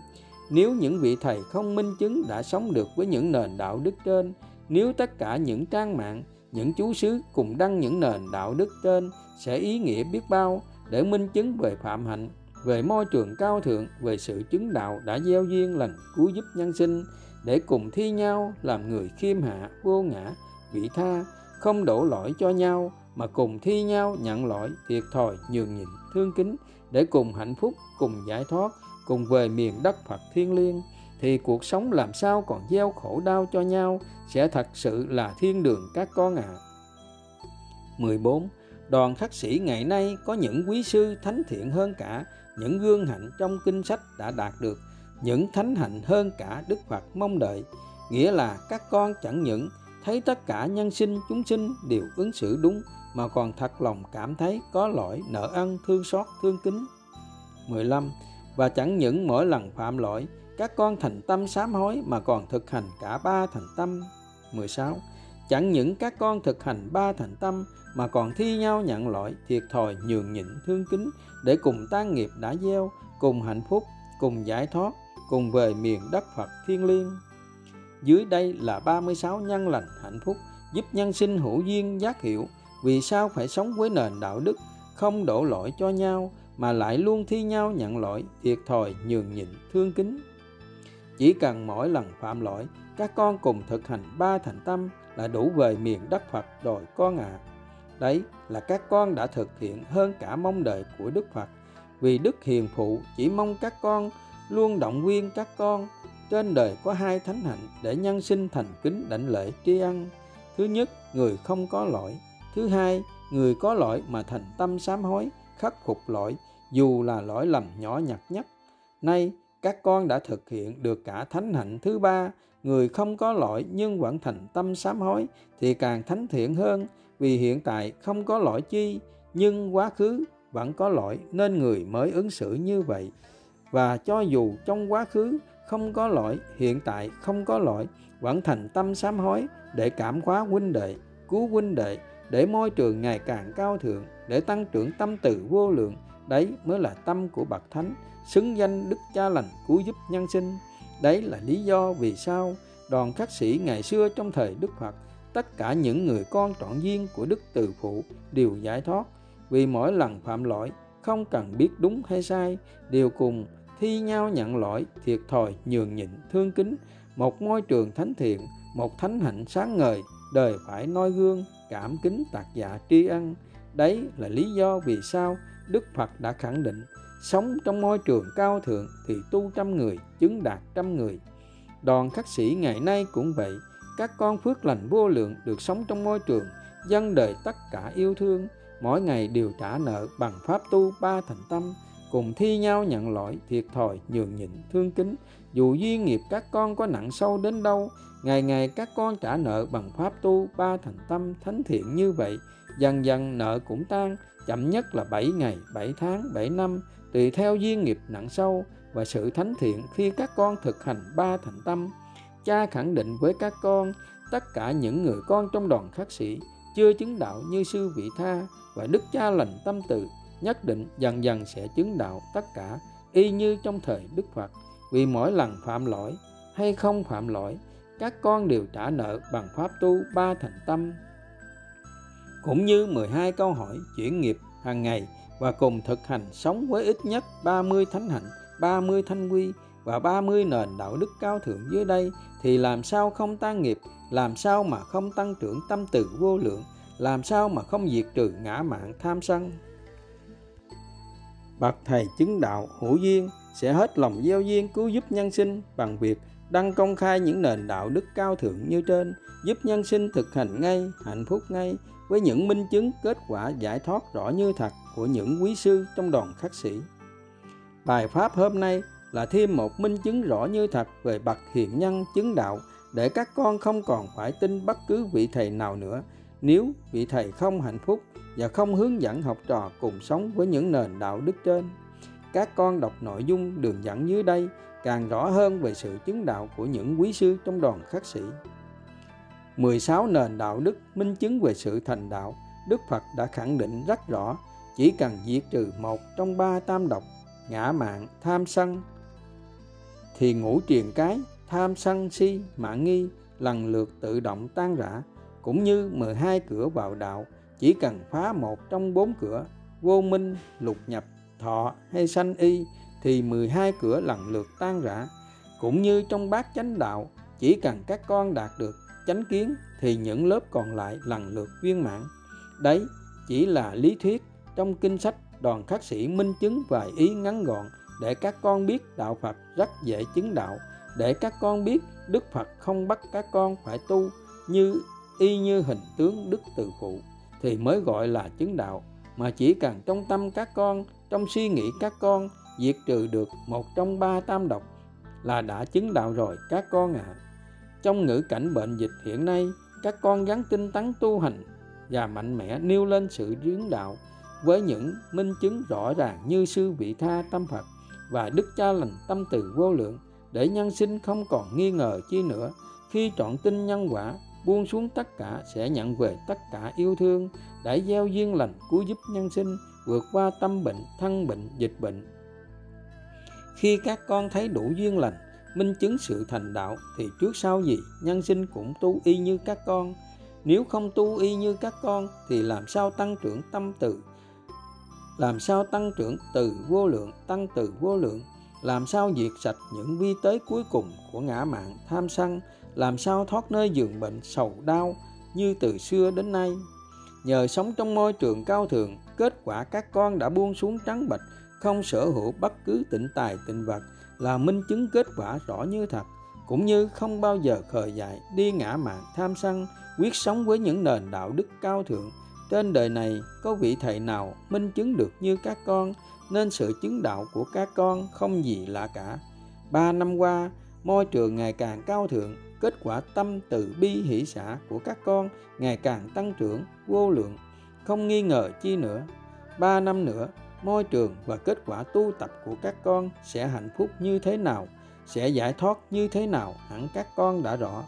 Nếu những vị thầy không minh chứng đã sống được với những nền đạo đức trên, nếu tất cả những trang mạng, những chú xứ cùng đăng những nền đạo đức trên sẽ ý nghĩa biết bao để minh chứng về phạm hạnh, về môi trường cao thượng, về sự chứng đạo đã gieo duyên lành cứu giúp nhân sinh, để cùng thi nhau làm người khiêm hạ, vô ngã, vị tha, không đổ lỗi cho nhau, mà cùng thi nhau nhận lỗi, thiệt thòi, nhường nhịn, thương kính để cùng hạnh phúc, cùng giải thoát, cùng về miền đất Phật thiên liêng, thì cuộc sống làm sao còn gieo khổ đau cho nhau sẽ thật sự là thiên đường các con ạ. À. 14. Đoàn khắc sĩ ngày nay có những quý sư thánh thiện hơn cả, những gương hạnh trong kinh sách đã đạt được, những thánh hạnh hơn cả Đức Phật mong đợi nghĩa là các con chẳng những thấy tất cả nhân sinh chúng sinh đều ứng xử đúng mà còn thật lòng cảm thấy có lỗi, nợ ân thương xót, thương kính. 15 và chẳng những mỗi lần phạm lỗi, các con thành tâm sám hối mà còn thực hành cả ba thành tâm. 16 chẳng những các con thực hành ba thành tâm mà còn thi nhau nhận lỗi, thiệt thòi, nhường nhịn, thương kính để cùng tan nghiệp đã gieo, cùng hạnh phúc, cùng giải thoát, cùng về miền đất Phật thiên liêng. Dưới đây là 36 nhân lành hạnh phúc, giúp nhân sinh hữu duyên giác hiểu vì sao phải sống với nền đạo đức không đổ lỗi cho nhau mà lại luôn thi nhau nhận lỗi, thiệt thòi, nhường nhịn, thương kính? Chỉ cần mỗi lần phạm lỗi, các con cùng thực hành ba thành tâm là đủ về miền đất Phật rồi con ạ. À. đấy là các con đã thực hiện hơn cả mong đợi của Đức Phật. Vì Đức Hiền Phụ chỉ mong các con luôn động viên các con trên đời có hai thánh hạnh để nhân sinh thành kính đảnh lễ tri ân. Thứ nhất, người không có lỗi thứ hai, người có lỗi mà thành tâm sám hối, khắc phục lỗi, dù là lỗi lầm nhỏ nhặt nhất. Nay, các con đã thực hiện được cả thánh hạnh thứ ba. Người không có lỗi nhưng vẫn thành tâm sám hối thì càng thánh thiện hơn, vì hiện tại không có lỗi chi, nhưng quá khứ vẫn có lỗi nên người mới ứng xử như vậy. Và cho dù trong quá khứ không có lỗi, hiện tại không có lỗi, vẫn thành tâm sám hối để cảm hóa huynh đệ, cứu huynh đệ để môi trường ngày càng cao thượng, để tăng trưởng tâm từ vô lượng. Đấy mới là tâm của bậc thánh, xứng danh đức cha lành cứu giúp nhân sinh. Đấy là lý do vì sao đoàn khắc sĩ ngày xưa trong thời đức phật, tất cả những người con trọn duyên của đức từ phụ đều giải thoát. Vì mỗi lần phạm lỗi, không cần biết đúng hay sai, đều cùng thi nhau nhận lỗi, thiệt thòi, nhường nhịn, thương kính. Một môi trường thánh thiện, một thánh hạnh sáng ngời, đời phải noi gương cảm kính tạc dạ tri ân. Đấy là lý do vì sao đức phật đã khẳng định, sống trong môi trường cao thượng thì tu trăm người, chứng đạt trăm người. Đoàn khắc sĩ ngày nay cũng vậy, các con phước lành vô lượng được sống trong môi trường dân đời tất cả yêu thương, mỗi ngày đều trả nợ bằng pháp tu ba thành tâm cùng thi nhau nhận lỗi thiệt thòi, nhường nhịn, thương kính. Dù duyên nghiệp các con có nặng sâu đến đâu, ngày ngày các con trả nợ bằng pháp tu, ba thành tâm thánh thiện như vậy, dần dần nợ cũng tan. Chậm nhất là 7 ngày 7 tháng 7 năm, tùy theo duyên nghiệp nặng sâu và sự thánh thiện khi các con thực hành ba thành tâm. Cha khẳng định với các con, tất cả những người con trong đoàn khắc sĩ chưa chứng đạo như sư vị tha và đức cha lành tâm từ nhất định dần dần sẽ chứng đạo tất cả y như trong thời đức phật vì mỗi lần phạm lỗi hay không phạm lỗi các con đều trả nợ bằng pháp tu ba thành tâm cũng như 12 câu hỏi chuyển nghiệp hàng ngày và cùng thực hành sống với ít nhất 30 thánh hạnh, 30 thanh quy và 30 nền đạo đức cao thượng dưới đây thì làm sao không tan nghiệp, làm sao mà không tăng trưởng tâm từ vô lượng, làm sao mà không diệt trừ ngã mạng tham sân. Bậc thầy chứng đạo hữu duyên sẽ hết lòng gieo duyên cứu giúp nhân sinh bằng việc đăng công khai những nền đạo đức cao thượng như trên, giúp nhân sinh thực hành ngay, hạnh phúc ngay với những minh chứng kết quả giải thoát rõ như thật của những quý sư trong đoàn khắc sĩ. Bài pháp hôm nay là thêm một minh chứng rõ như thật về bậc hiền nhân chứng đạo để các con không còn phải tin bất cứ vị thầy nào nữa nếu vị thầy không hạnh phúc và không hướng dẫn học trò cùng sống với những nền đạo đức trên. Các con đọc nội dung đường dẫn dưới đây càng rõ hơn về sự chứng đạo của những quý sư trong đoàn khắc sĩ. 16 nền đạo đức minh chứng về sự thành đạo, Đức Phật đã khẳng định rất rõ, chỉ cần diệt trừ một trong ba tam độc, ngã mạng, tham sân, thì ngũ triền cái, tham sân si, mạng nghi lần lượt tự động tan rã, cũng như 12 cửa vào đạo, chỉ cần phá một trong bốn cửa, vô minh, lục nhập, thọ hay sanh y, thì 12 cửa lần lượt tan rã. Cũng như trong bát chánh đạo, chỉ cần các con đạt được chánh kiến thì những lớp còn lại lần lượt viên mãn. Đấy chỉ là lý thuyết trong kinh sách đoàn khắc sĩ minh chứng vài ý ngắn gọn để các con biết đạo Phật rất dễ chứng đạo, để các con biết Đức Phật không bắt các con phải tu như y như hình tướng Đức Từ Phụ thì mới gọi là chứng đạo, mà chỉ cần trong tâm các con, trong suy nghĩ các con diệt trừ được một trong ba tam độc là đã chứng đạo rồi các con ạ. À. Trong ngữ cảnh bệnh dịch hiện nay, các con gắn tinh tấn tu hành và mạnh mẽ nêu lên sự chứng đạo với những minh chứng rõ ràng như sư vị tha tâm Phật và đức cha lành tâm từ vô lượng để nhân sinh không còn nghi ngờ chi nữa khi trọn tin nhân quả buông xuống tất cả, sẽ nhận về tất cả yêu thương. Để gieo duyên lành cứu giúp nhân sinh, vượt qua tâm bệnh, thân bệnh, dịch bệnh. Khi các con thấy đủ duyên lành, minh chứng sự thành đạo, thì trước sau gì, nhân sinh cũng tu y như các con. Nếu không tu y như các con, thì làm sao tăng trưởng tâm từ? Làm sao tăng trưởng từ vô lượng, tăng từ vô lượng? Làm sao diệt sạch những vi tế cuối cùng của ngã mạng tham sân? Làm sao thoát nơi giường bệnh sầu đau như từ xưa đến nay? Nhờ sống trong môi trường cao thượng, kết quả các con đã buông xuống trắng bạch không sở hữu bất cứ tịnh tài tịnh vật, là minh chứng kết quả rõ như thật. Cũng như không bao giờ khờ dại, đi ngã mạng, tham sân, quyết sống với những nền đạo đức cao thượng. Trên đời này, có vị thầy nào minh chứng được như các con, nên sự chứng đạo của các con không gì lạ cả. Ba năm qua, môi trường ngày càng cao thượng kết quả tâm từ bi hỷ xã của các con ngày càng tăng trưởng, vô lượng. Không nghi ngờ chi nữa. Ba năm nữa, môi trường và kết quả tu tập của các con sẽ hạnh phúc như thế nào, sẽ giải thoát như thế nào hẳn các con đã rõ.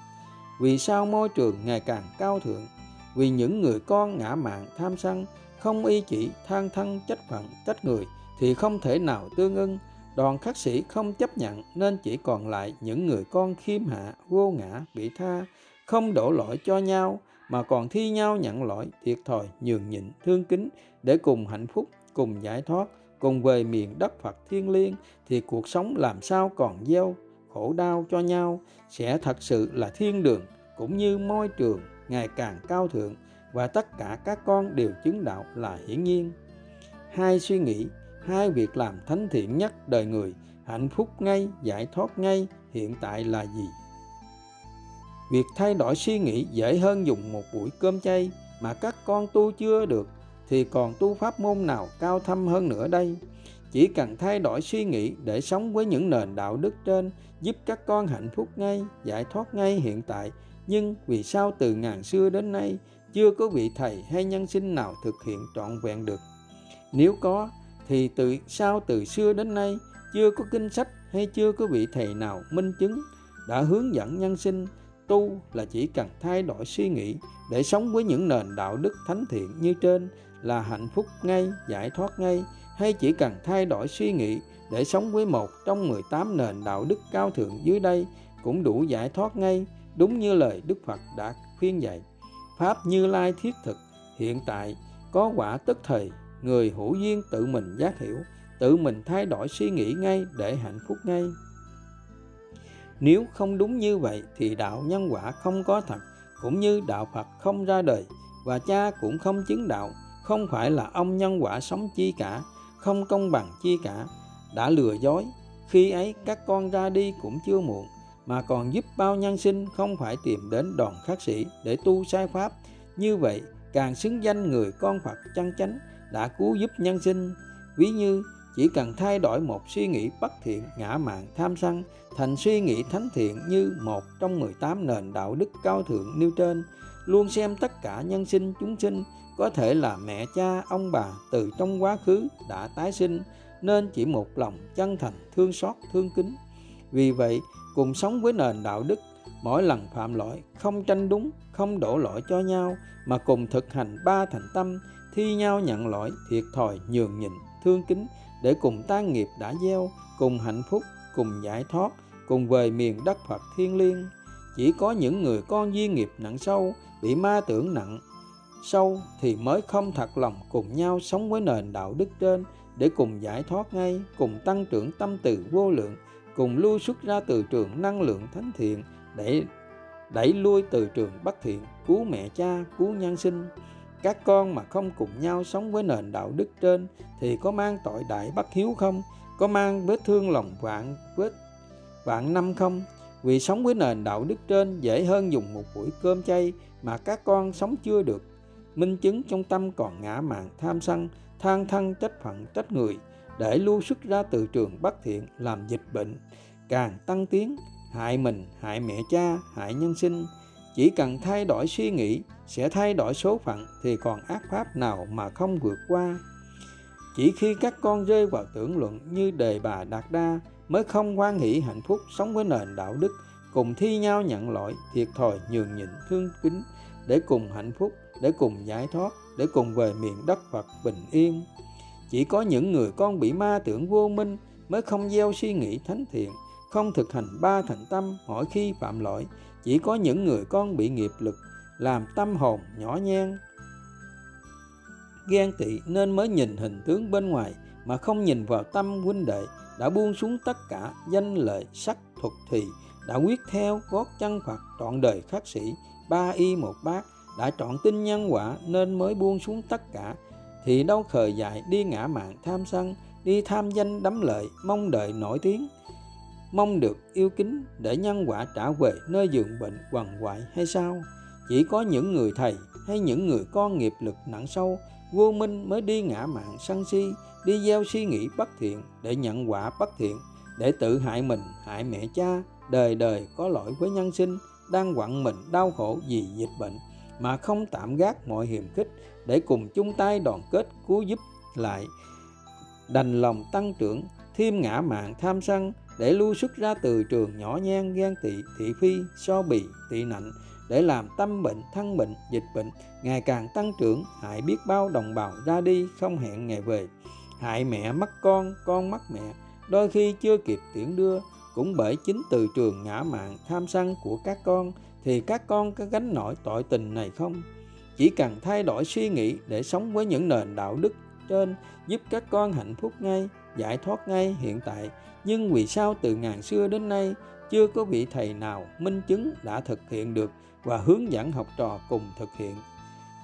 Vì sao môi trường ngày càng cao thượng? Vì những người con ngã mạng tham sân, không y chỉ than thân trách phận, trách người thì không thể nào tương ưng đoàn khắc sĩ không chấp nhận nên chỉ còn lại những người con khiêm hạ, vô ngã, bị tha, không đổ lỗi cho nhau, mà còn thi nhau nhận lỗi, thiệt thòi, nhường nhịn, thương kính để cùng hạnh phúc, cùng giải thoát, cùng về miền đất phật thiên liêng thì cuộc sống làm sao còn gieo khổ đau cho nhau. Sẽ thật sự là thiên đường cũng như môi trường ngày càng cao thượng và tất cả các con đều chứng đạo là hiển nhiên. Hai suy nghĩ hai việc làm thánh thiện nhất đời người, hạnh phúc ngay, giải thoát ngay, hiện tại là gì? Việc thay đổi suy nghĩ dễ hơn dùng một buổi cơm chay mà các con tu chưa được thì còn tu pháp môn nào cao thâm hơn nữa đây? Chỉ cần thay đổi suy nghĩ để sống với những nền đạo đức trên giúp các con hạnh phúc ngay, giải thoát ngay hiện tại. Nhưng vì sao từ ngàn xưa đến nay chưa có vị thầy hay nhân sinh nào thực hiện trọn vẹn được? Nếu có thì từ sao từ xưa đến nay chưa có kinh sách hay chưa có vị thầy nào minh chứng đã hướng dẫn nhân sinh tu là chỉ cần thay đổi suy nghĩ để sống với những nền đạo đức thánh thiện như trên là hạnh phúc ngay, giải thoát ngay hay chỉ cần thay đổi suy nghĩ để sống với một trong 18 nền đạo đức cao thượng dưới đây cũng đủ giải thoát ngay đúng như lời Đức Phật đã khuyên dạy. Pháp Như Lai thiết thực hiện tại có quả tức thời người hữu duyên tự mình giác hiểu, tự mình thay đổi suy nghĩ ngay để hạnh phúc ngay. Nếu không đúng như vậy thì đạo nhân quả không có thật, cũng như đạo phật không ra đời, và cha cũng không chứng đạo, không phải là ông nhân quả sống chi cả, không công bằng chi cả. Đã lừa dối, khi ấy các con ra đi cũng chưa muộn, mà còn giúp bao nhân sinh không phải tìm đến đoàn khắc sĩ để tu sai pháp. Như vậy, càng xứng danh người con phật chân chánh đã cứu giúp nhân sinh. Ví như, chỉ cần thay đổi một suy nghĩ bất thiện, ngã mạn tham sân, thành suy nghĩ thánh thiện như một trong 18 nền đạo đức cao thượng nêu trên, luôn xem tất cả nhân sinh chúng sinh có thể là mẹ, cha, ông bà từ trong quá khứ đã tái sinh, nên chỉ một lòng chân thành, thương xót, thương kính. Vì vậy, cùng sống với nền đạo đức, mỗi lần phạm lỗi không tranh đúng, không đổ lỗi cho nhau, mà cùng thực hành ba thành tâm thi nhau nhận lỗi, thiệt thòi, nhường nhịn, thương kính để cùng tan nghiệp đã gieo, cùng hạnh phúc, cùng giải thoát, cùng về miền đất phật thiên liêng. Chỉ có những người con duyên nghiệp nặng sâu, bị ma tưởng nặng sâu thì mới không thật lòng cùng nhau sống với nền đạo đức trên để cùng giải thoát ngay, cùng tăng trưởng tâm từ vô lượng, cùng lưu xuất ra từ trường năng lượng thánh thiện để đẩy lui từ trường bất thiện, cứu mẹ cha, cứu nhân sinh các con mà không cùng nhau sống với nền đạo đức trên thì có mang tội đại bất hiếu không? Có mang vết thương lòng vạn vết, vạn năm không? Vì sống với nền đạo đức trên dễ hơn dùng một buổi cơm chay mà các con sống chưa được. Minh chứng trong tâm còn ngã mạn tham sân, than thân trách phận trách người, để lưu xuất ra từ trường bất thiện làm dịch bệnh. Càng tăng tiến hại mình, hại mẹ cha, hại nhân sinh. Chỉ cần thay đổi suy nghĩ sẽ thay đổi số phận thì còn ác pháp nào mà không vượt qua? Chỉ khi các con rơi vào tưởng luận như đề bà đạt đa mới không hoan hỷ hạnh phúc sống với nền đạo đức, cùng thi nhau nhận lỗi, thiệt thòi nhường nhịn thương kính để cùng hạnh phúc, để cùng giải thoát, để cùng về miền đất Phật bình yên. Chỉ có những người con bị ma tưởng vô minh mới không gieo suy nghĩ thánh thiện, không thực hành ba thành tâm mỗi khi phạm lỗi. Chỉ có những người con bị nghiệp lực làm tâm hồn nhỏ nhen. Ghen tị nên mới nhìn hình tướng bên ngoài mà không nhìn vào tâm huynh đệ đã buông xuống tất cả danh lợi sắc thuật thì đã quyết theo gót chân Phật trọn đời khắc sĩ ba y một bát đã trọn tin nhân quả nên mới buông xuống tất cả. Thì đâu khờ dại đi ngã mạng tham sân, đi tham danh đắm lợi, mong đợi nổi tiếng. Mong được yêu kính để nhân quả trả về nơi giường bệnh quằn quại hay sao? Chỉ có những người thầy hay những người con nghiệp lực nặng sâu, vô minh mới đi ngã mạng sân si, đi gieo suy nghĩ bất thiện để nhận quả bất thiện, để tự hại mình, hại mẹ cha. Đời đời có lỗi với nhân sinh, đang quặn mình đau khổ vì dịch bệnh, mà không tạm gác mọi hiềm khích để cùng chung tay đoàn kết, cứu giúp lại, đành lòng tăng trưởng, thêm ngã mạng tham sân, để lưu xuất ra từ trường nhỏ nhen ghen tị, thị phi, so bì, tị nạnh để làm tâm bệnh, thân bệnh, dịch bệnh ngày càng tăng trưởng. Hại biết bao đồng bào ra đi, không hẹn ngày về. Hại mẹ mất con con mất mẹ. Đôi khi chưa kịp tiễn đưa, cũng bởi chính từ trường ngã mạng tham sân của các con, thì các con có gánh nổi tội tình này không? Chỉ cần thay đổi suy nghĩ để sống với những nền đạo đức trên giúp các con hạnh phúc ngay, giải thoát ngay hiện tại. Nhưng vì sao từ ngàn xưa đến nay chưa có vị thầy nào minh chứng đã thực hiện được và hướng dẫn học trò cùng thực hiện.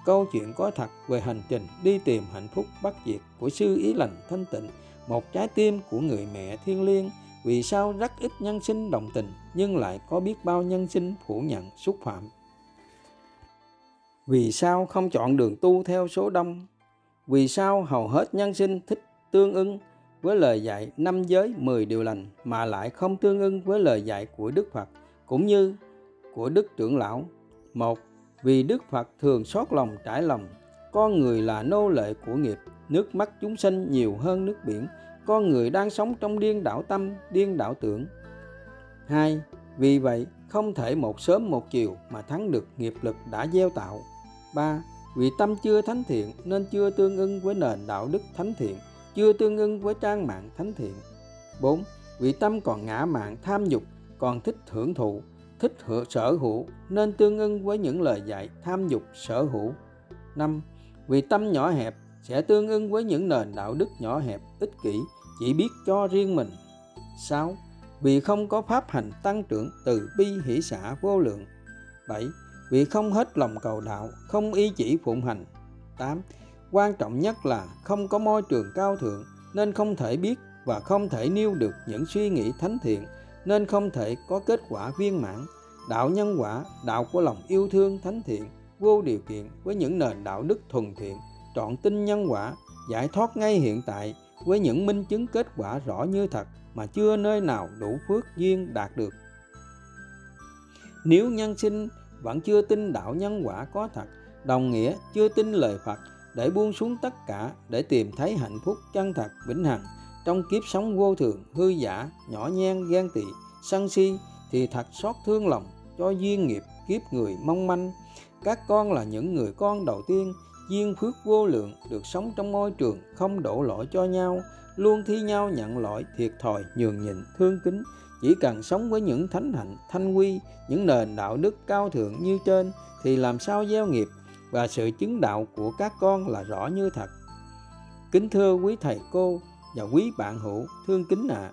Câu chuyện có thật về hành trình đi tìm hạnh phúc bất diệt của sư ý lành thanh tịnh, một trái tim của người mẹ thiên liêng. Vì sao rất ít nhân sinh đồng tình, nhưng lại có biết bao nhân sinh phủ nhận xúc phạm? Vì sao không chọn đường tu theo số đông? Vì sao hầu hết nhân sinh thích tương ưng với lời dạy năm giới mười điều lành mà lại không tương ưng với lời dạy của Đức Phật, cũng như của Đức trưởng lão. Một, vì Đức Phật thường xót lòng trải lòng, con người là nô lệ của nghiệp, nước mắt chúng sinh nhiều hơn nước biển, con người đang sống trong điên đảo tâm, điên đảo tưởng. Hai, vì vậy không thể một sớm một chiều mà thắng được nghiệp lực đã gieo tạo. Ba, vì tâm chưa thánh thiện nên chưa tương ưng với nền đạo đức thánh thiện, chưa tương ưng với trang mạng thánh thiện. 4. Vì tâm còn ngã mạng tham dục, còn thích hưởng thụ, thích hưởng sở hữu nên tương ưng với những lời dạy tham dục sở hữu. 5. Vì tâm nhỏ hẹp sẽ tương ưng với những nền đạo đức nhỏ hẹp, ích kỷ, chỉ biết cho riêng mình. 6. Vì không có pháp hành tăng trưởng từ bi hỷ xã vô lượng. 7 vì không hết lòng cầu đạo, không ý chỉ phụng hành. 8. Quan trọng nhất là không có môi trường cao thượng nên không thể biết và không thể nêu được những suy nghĩ thánh thiện nên không thể có kết quả viên mãn. Đạo nhân quả, đạo của lòng yêu thương thánh thiện, vô điều kiện với những nền đạo đức thuần thiện, trọn tin nhân quả, giải thoát ngay hiện tại với những minh chứng kết quả rõ như thật mà chưa nơi nào đủ phước duyên đạt được. Nếu nhân sinh vẫn chưa tin đạo nhân quả có thật đồng nghĩa chưa tin lời phật để buông xuống tất cả để tìm thấy hạnh phúc chân thật vĩnh hằng trong kiếp sống vô thường, hư giả, nhỏ nhen, ghen tị, sân si thì thật xót thương lòng cho duyên nghiệp, kiếp người mong manh. Các con là những người con đầu tiên duyên phước vô lượng, được sống trong môi trường không đổ lỗi cho nhau, luôn thi nhau nhận lỗi, thiệt thòi, nhường nhịn, thương kính. Chỉ cần sống với những thánh hạnh, thanh quy, những nền đạo đức cao thượng như trên thì làm sao gieo nghiệp và sự chứng đạo của các con là rõ như thật. Kính thưa quý thầy cô và quý bạn hữu thương kính ạ. À,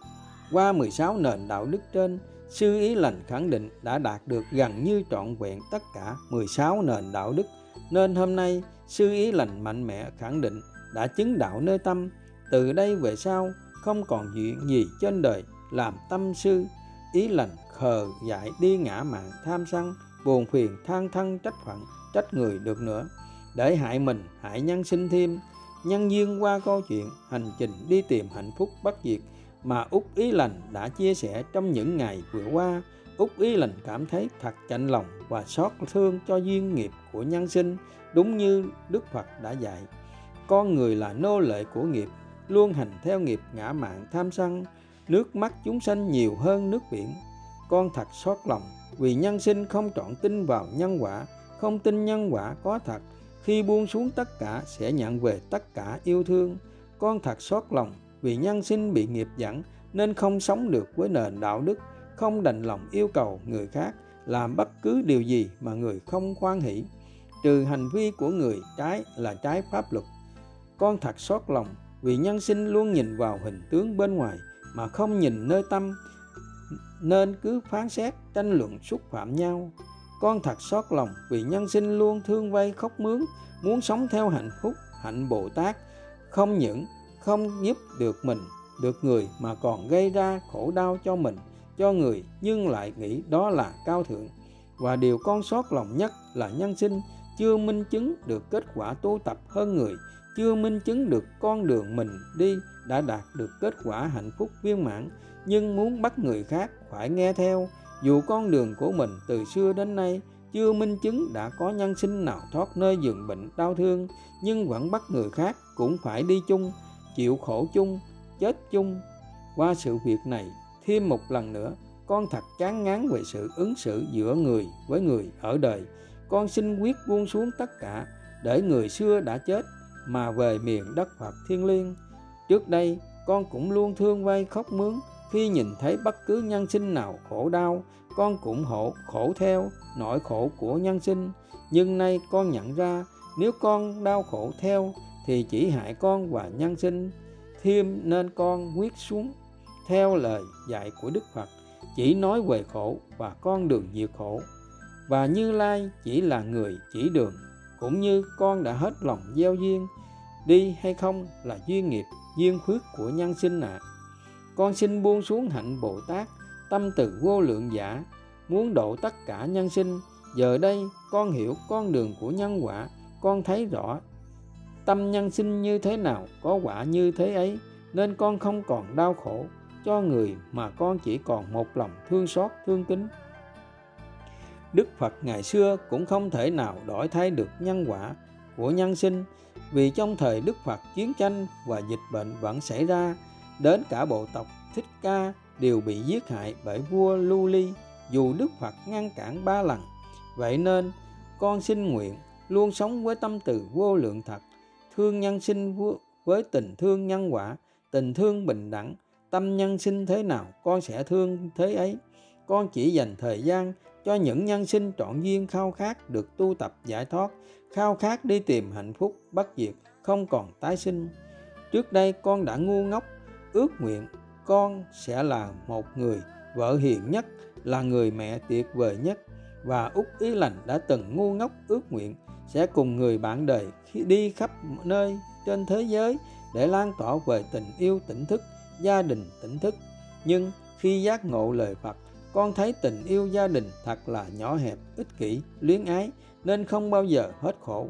qua 16 nền đạo đức trên sư ý lành khẳng định đã đạt được gần như trọn vẹn tất cả 16 nền đạo đức. Nên hôm nay sư ý lành mạnh mẽ khẳng định đã chứng đạo nơi tâm. Từ đây về sau không còn chuyện gì trên đời làm tâm sư. Ý lành khờ dại đi ngã mạng tham sân buồn phiền than thân trách phận trách người được nữa. Để hại mình hại nhân sinh thêm nhân duyên qua câu chuyện, hành trình đi tìm hạnh phúc bất diệt mà út ý lành đã chia sẻ trong những ngày vừa qua. Út ý lành cảm thấy thật chạnh lòng và xót thương cho duyên nghiệp của nhân sinh, đúng như đức phật đã dạy. Con người là nô lệ của nghiệp, luôn hành theo nghiệp ngã mạng tham sân, nước mắt chúng sanh nhiều hơn nước biển. Con thật xót lòng vì nhân sinh không trọn tin vào nhân quả, không tin nhân quả có thật khi buông xuống tất cả sẽ nhận về tất cả yêu thương. Con thật xót lòng vì nhân sinh bị nghiệp dẫn nên không sống được với nền đạo đức, không đành lòng yêu cầu người khác làm bất cứ điều gì mà người không khoan hỷ. Trừ hành vi của người trái là trái pháp luật. Con thật xót lòng vì nhân sinh luôn nhìn vào hình tướng bên ngoài mà không nhìn nơi tâm, nên cứ phán xét tranh luận xúc phạm nhau con thật xót lòng vì nhân sinh luôn thương vay khóc mướn, muốn sống theo hạnh phúc, hạnh bồ tát không những không giúp được mình, được người mà còn gây ra khổ đau cho mình, cho người, nhưng lại nghĩ đó là cao thượng. Và điều con xót lòng nhất là nhân sinh, chưa minh chứng được kết quả tu tập hơn người, chưa minh chứng được con đường mình đi đã đạt được kết quả hạnh phúc viên mãn, nhưng muốn bắt người khác phải nghe theo dù con đường của mình từ xưa đến nay chưa minh chứng đã có nhân sinh nào thoát nơi giường bệnh đau thương nhưng vẫn bắt người khác cũng phải đi chung chịu khổ chung chết chung qua sự việc này thêm một lần nữa con thật chán ngán về sự ứng xử giữa người với người ở đời con xin quyết buông xuống tất cả để người xưa đã chết mà về miền đất Phật thiên liêng. Trước đây, con cũng luôn thương vay khóc mướn khi nhìn thấy bất cứ nhân sinh nào khổ đau, con cũng hộ khổ theo nỗi khổ của nhân sinh. Nhưng nay con nhận ra nếu con đau khổ theo thì chỉ hại con và nhân sinh. Thêm nên con quyết xuống theo lời dạy của Đức Phật chỉ nói về khổ và con đường diệt khổ và Như Lai chỉ là người chỉ đường cũng như con đã hết lòng gieo duyên đi hay không là duyên nghiệp duyên khuyết của nhân sinh ạ à con xin buông xuống hạnh bồ tát tâm từ vô lượng giả, muốn độ tất cả nhân sinh. Giờ đây con hiểu con đường của nhân quả, con thấy rõ tâm nhân sinh như thế nào, có quả như thế ấy, nên con không còn đau khổ cho người mà con chỉ còn một lòng thương xót, thương kính. Đức phật ngày xưa cũng không thể nào đổi thay được nhân quả của nhân sinh, vì trong thời đức phật chiến tranh và dịch bệnh vẫn xảy ra đến cả bộ tộc thích ca đều bị giết hại bởi vua lưu ly, dù đức phật ngăn cản ba lần. Vậy nên, con xin nguyện luôn sống với tâm từ vô lượng thật, thương nhân sinh với tình thương nhân quả, tình thương bình đẳng, tâm nhân sinh thế nào con sẽ thương thế ấy. Con chỉ dành thời gian cho những nhân sinh trọn duyên khao khát được tu tập giải thoát, khao khát đi tìm hạnh phúc bất diệt, không còn tái sinh. Trước đây con đã ngu ngốc ước nguyện, con sẽ là một người vợ hiền nhất, là người mẹ tuyệt vời nhất. Và út ý lành đã từng ngu ngốc ước nguyện sẽ cùng người bạn đời khi đi khắp nơi trên thế giới để lan tỏa về tình yêu, tỉnh thức, gia đình, tỉnh thức. Nhưng khi giác ngộ lời phật, con thấy tình yêu gia đình thật là nhỏ hẹp, ích kỷ, luyến ái, nên không bao giờ hết khổ.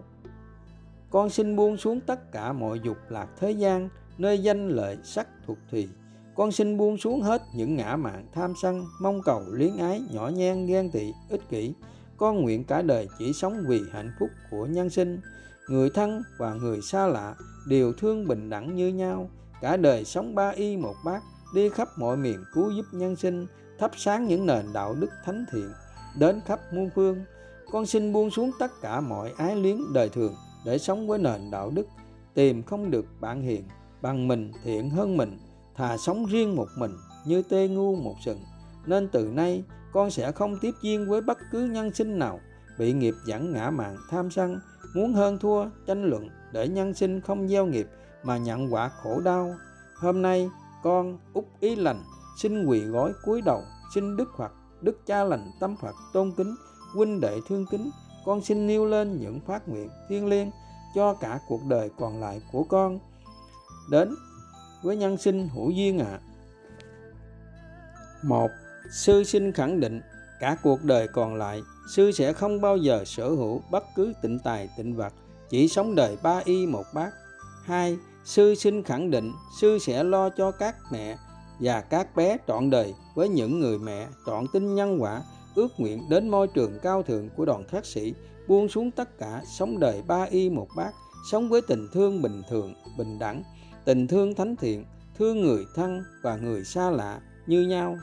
Con xin buông xuống tất cả mọi dục lạc thế gian nơi danh lợi sắc thuộc thùy. Con xin buông xuống hết những ngã mạn tham sân, mong cầu luyến ái, nhỏ nhen, ghen tị, ích kỷ. Con nguyện cả đời chỉ sống vì hạnh phúc của nhân sinh. Người thân và người xa lạ đều thương bình đẳng như nhau. Cả đời sống ba y một bát, đi khắp mọi miền cứu giúp nhân sinh, thắp sáng những nền đạo đức thánh thiện, đến khắp muôn phương. Con xin buông xuống tất cả mọi ái luyến đời thường để sống với nền đạo đức, tìm không được bạn hiền bằng mình thiện hơn mình, thà sống riêng một mình như tê ngu một sừng. Nên từ nay, con sẽ không tiếp duyên với bất cứ nhân sinh nào, bị nghiệp dẫn ngã mạng tham sân, muốn hơn thua, tranh luận để nhân sinh không gieo nghiệp mà nhận quả khổ đau. Hôm nay, con út ý lành, xin quỳ gói cúi đầu, xin đức phật, đức cha lành tâm phật tôn kính, huynh đệ thương kính. Con xin nêu lên những phát nguyện thiêng liêng cho cả cuộc đời còn lại của con đến với nhân sinh hữu duyên ạ à. một, sư xin khẳng định cả cuộc đời còn lại, sư sẽ không bao giờ sở hữu bất cứ tịnh tài, tịnh vật, chỉ sống đời ba y một bát hai, sư xin khẳng định sư sẽ lo cho các mẹ và các bé trọn đời với những người mẹ trọn tin nhân quả, ước nguyện đến môi trường cao thượng của đoàn khắc sĩ, buông xuống tất cả, sống đời ba y một bát, sống với tình thương bình thường, bình đẳng tình thương thánh thiện thương người thân và người xa lạ như nhau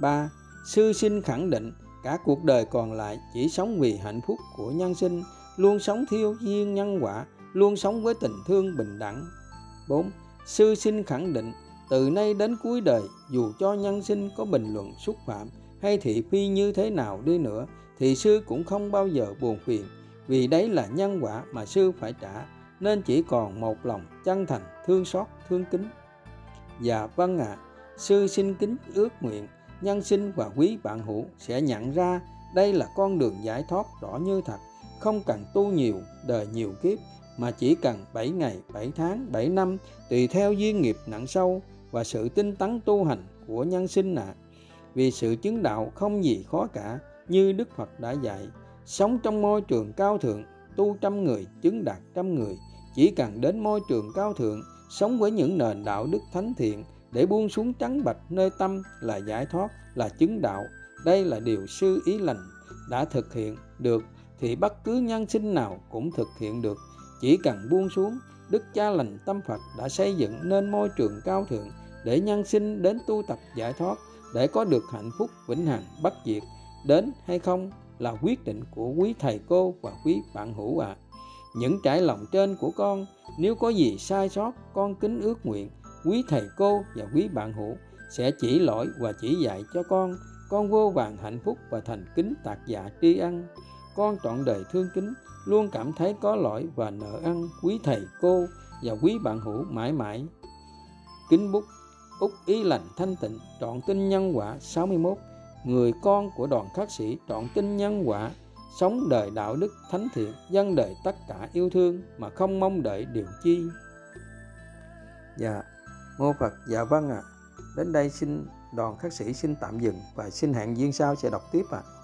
3. Sư sinh khẳng định cả cuộc đời còn lại chỉ sống vì hạnh phúc của nhân sinh, luôn sống thiêu duyên nhân quả, luôn sống với tình thương bình đẳng. 4. Sư sinh khẳng định từ nay đến cuối đời dù cho nhân sinh có bình luận xúc phạm hay thị phi như thế nào đi nữa thì sư cũng không bao giờ buồn phiền vì đấy là nhân quả mà sư phải trả nên chỉ còn một lòng chân thành thương xót thương kính và vâng ạ à, sư xin kính ước nguyện nhân sinh và quý bạn hữu sẽ nhận ra đây là con đường giải thoát rõ như thật không cần tu nhiều đời nhiều kiếp mà chỉ cần 7 ngày, 7 tháng, 7 năm tùy theo duyên nghiệp nặng sâu và sự tinh tấn tu hành của nhân sinh ạ. À. Vì sự chứng đạo không gì khó cả như Đức Phật đã dạy. Sống trong môi trường cao thượng, tu trăm người, chứng đạt trăm người. Chỉ cần đến môi trường cao thượng, sống với những nền đạo đức thánh thiện để buông xuống trắng bạch nơi tâm là giải thoát, là chứng đạo. Đây là điều sư ý lành đã thực hiện được thì bất cứ nhân sinh nào cũng thực hiện được. Chỉ cần buông xuống, Đức Cha lành tâm Phật đã xây dựng nên môi trường cao thượng để nhân sinh đến tu tập giải thoát để có được hạnh phúc vĩnh hằng bất diệt đến hay không là quyết định của quý thầy cô và quý bạn hữu ạ. À. Những trải lòng trên của con, nếu có gì sai sót, con kính ước nguyện, quý thầy cô và quý bạn hữu sẽ chỉ lỗi và chỉ dạy cho con con vô vàng hạnh phúc và thành kính tạc dạ tri ân con trọn đời thương kính, luôn cảm thấy có lỗi và nợ ăn quý thầy cô và quý bạn hữu mãi mãi kính bút, úc ý lành thanh tịnh, trọn tinh nhân quả 61 người con của đoàn khắc sĩ trọn tinh nhân quả, sống đời đạo đức thánh thiện dân đời tất cả yêu thương mà không mong đợi điều chi dạ mô phật dạ vâng ạ à. đến đây xin đoàn khắc sĩ xin tạm dừng và xin hẹn duyên sau sẽ đọc tiếp ạ à.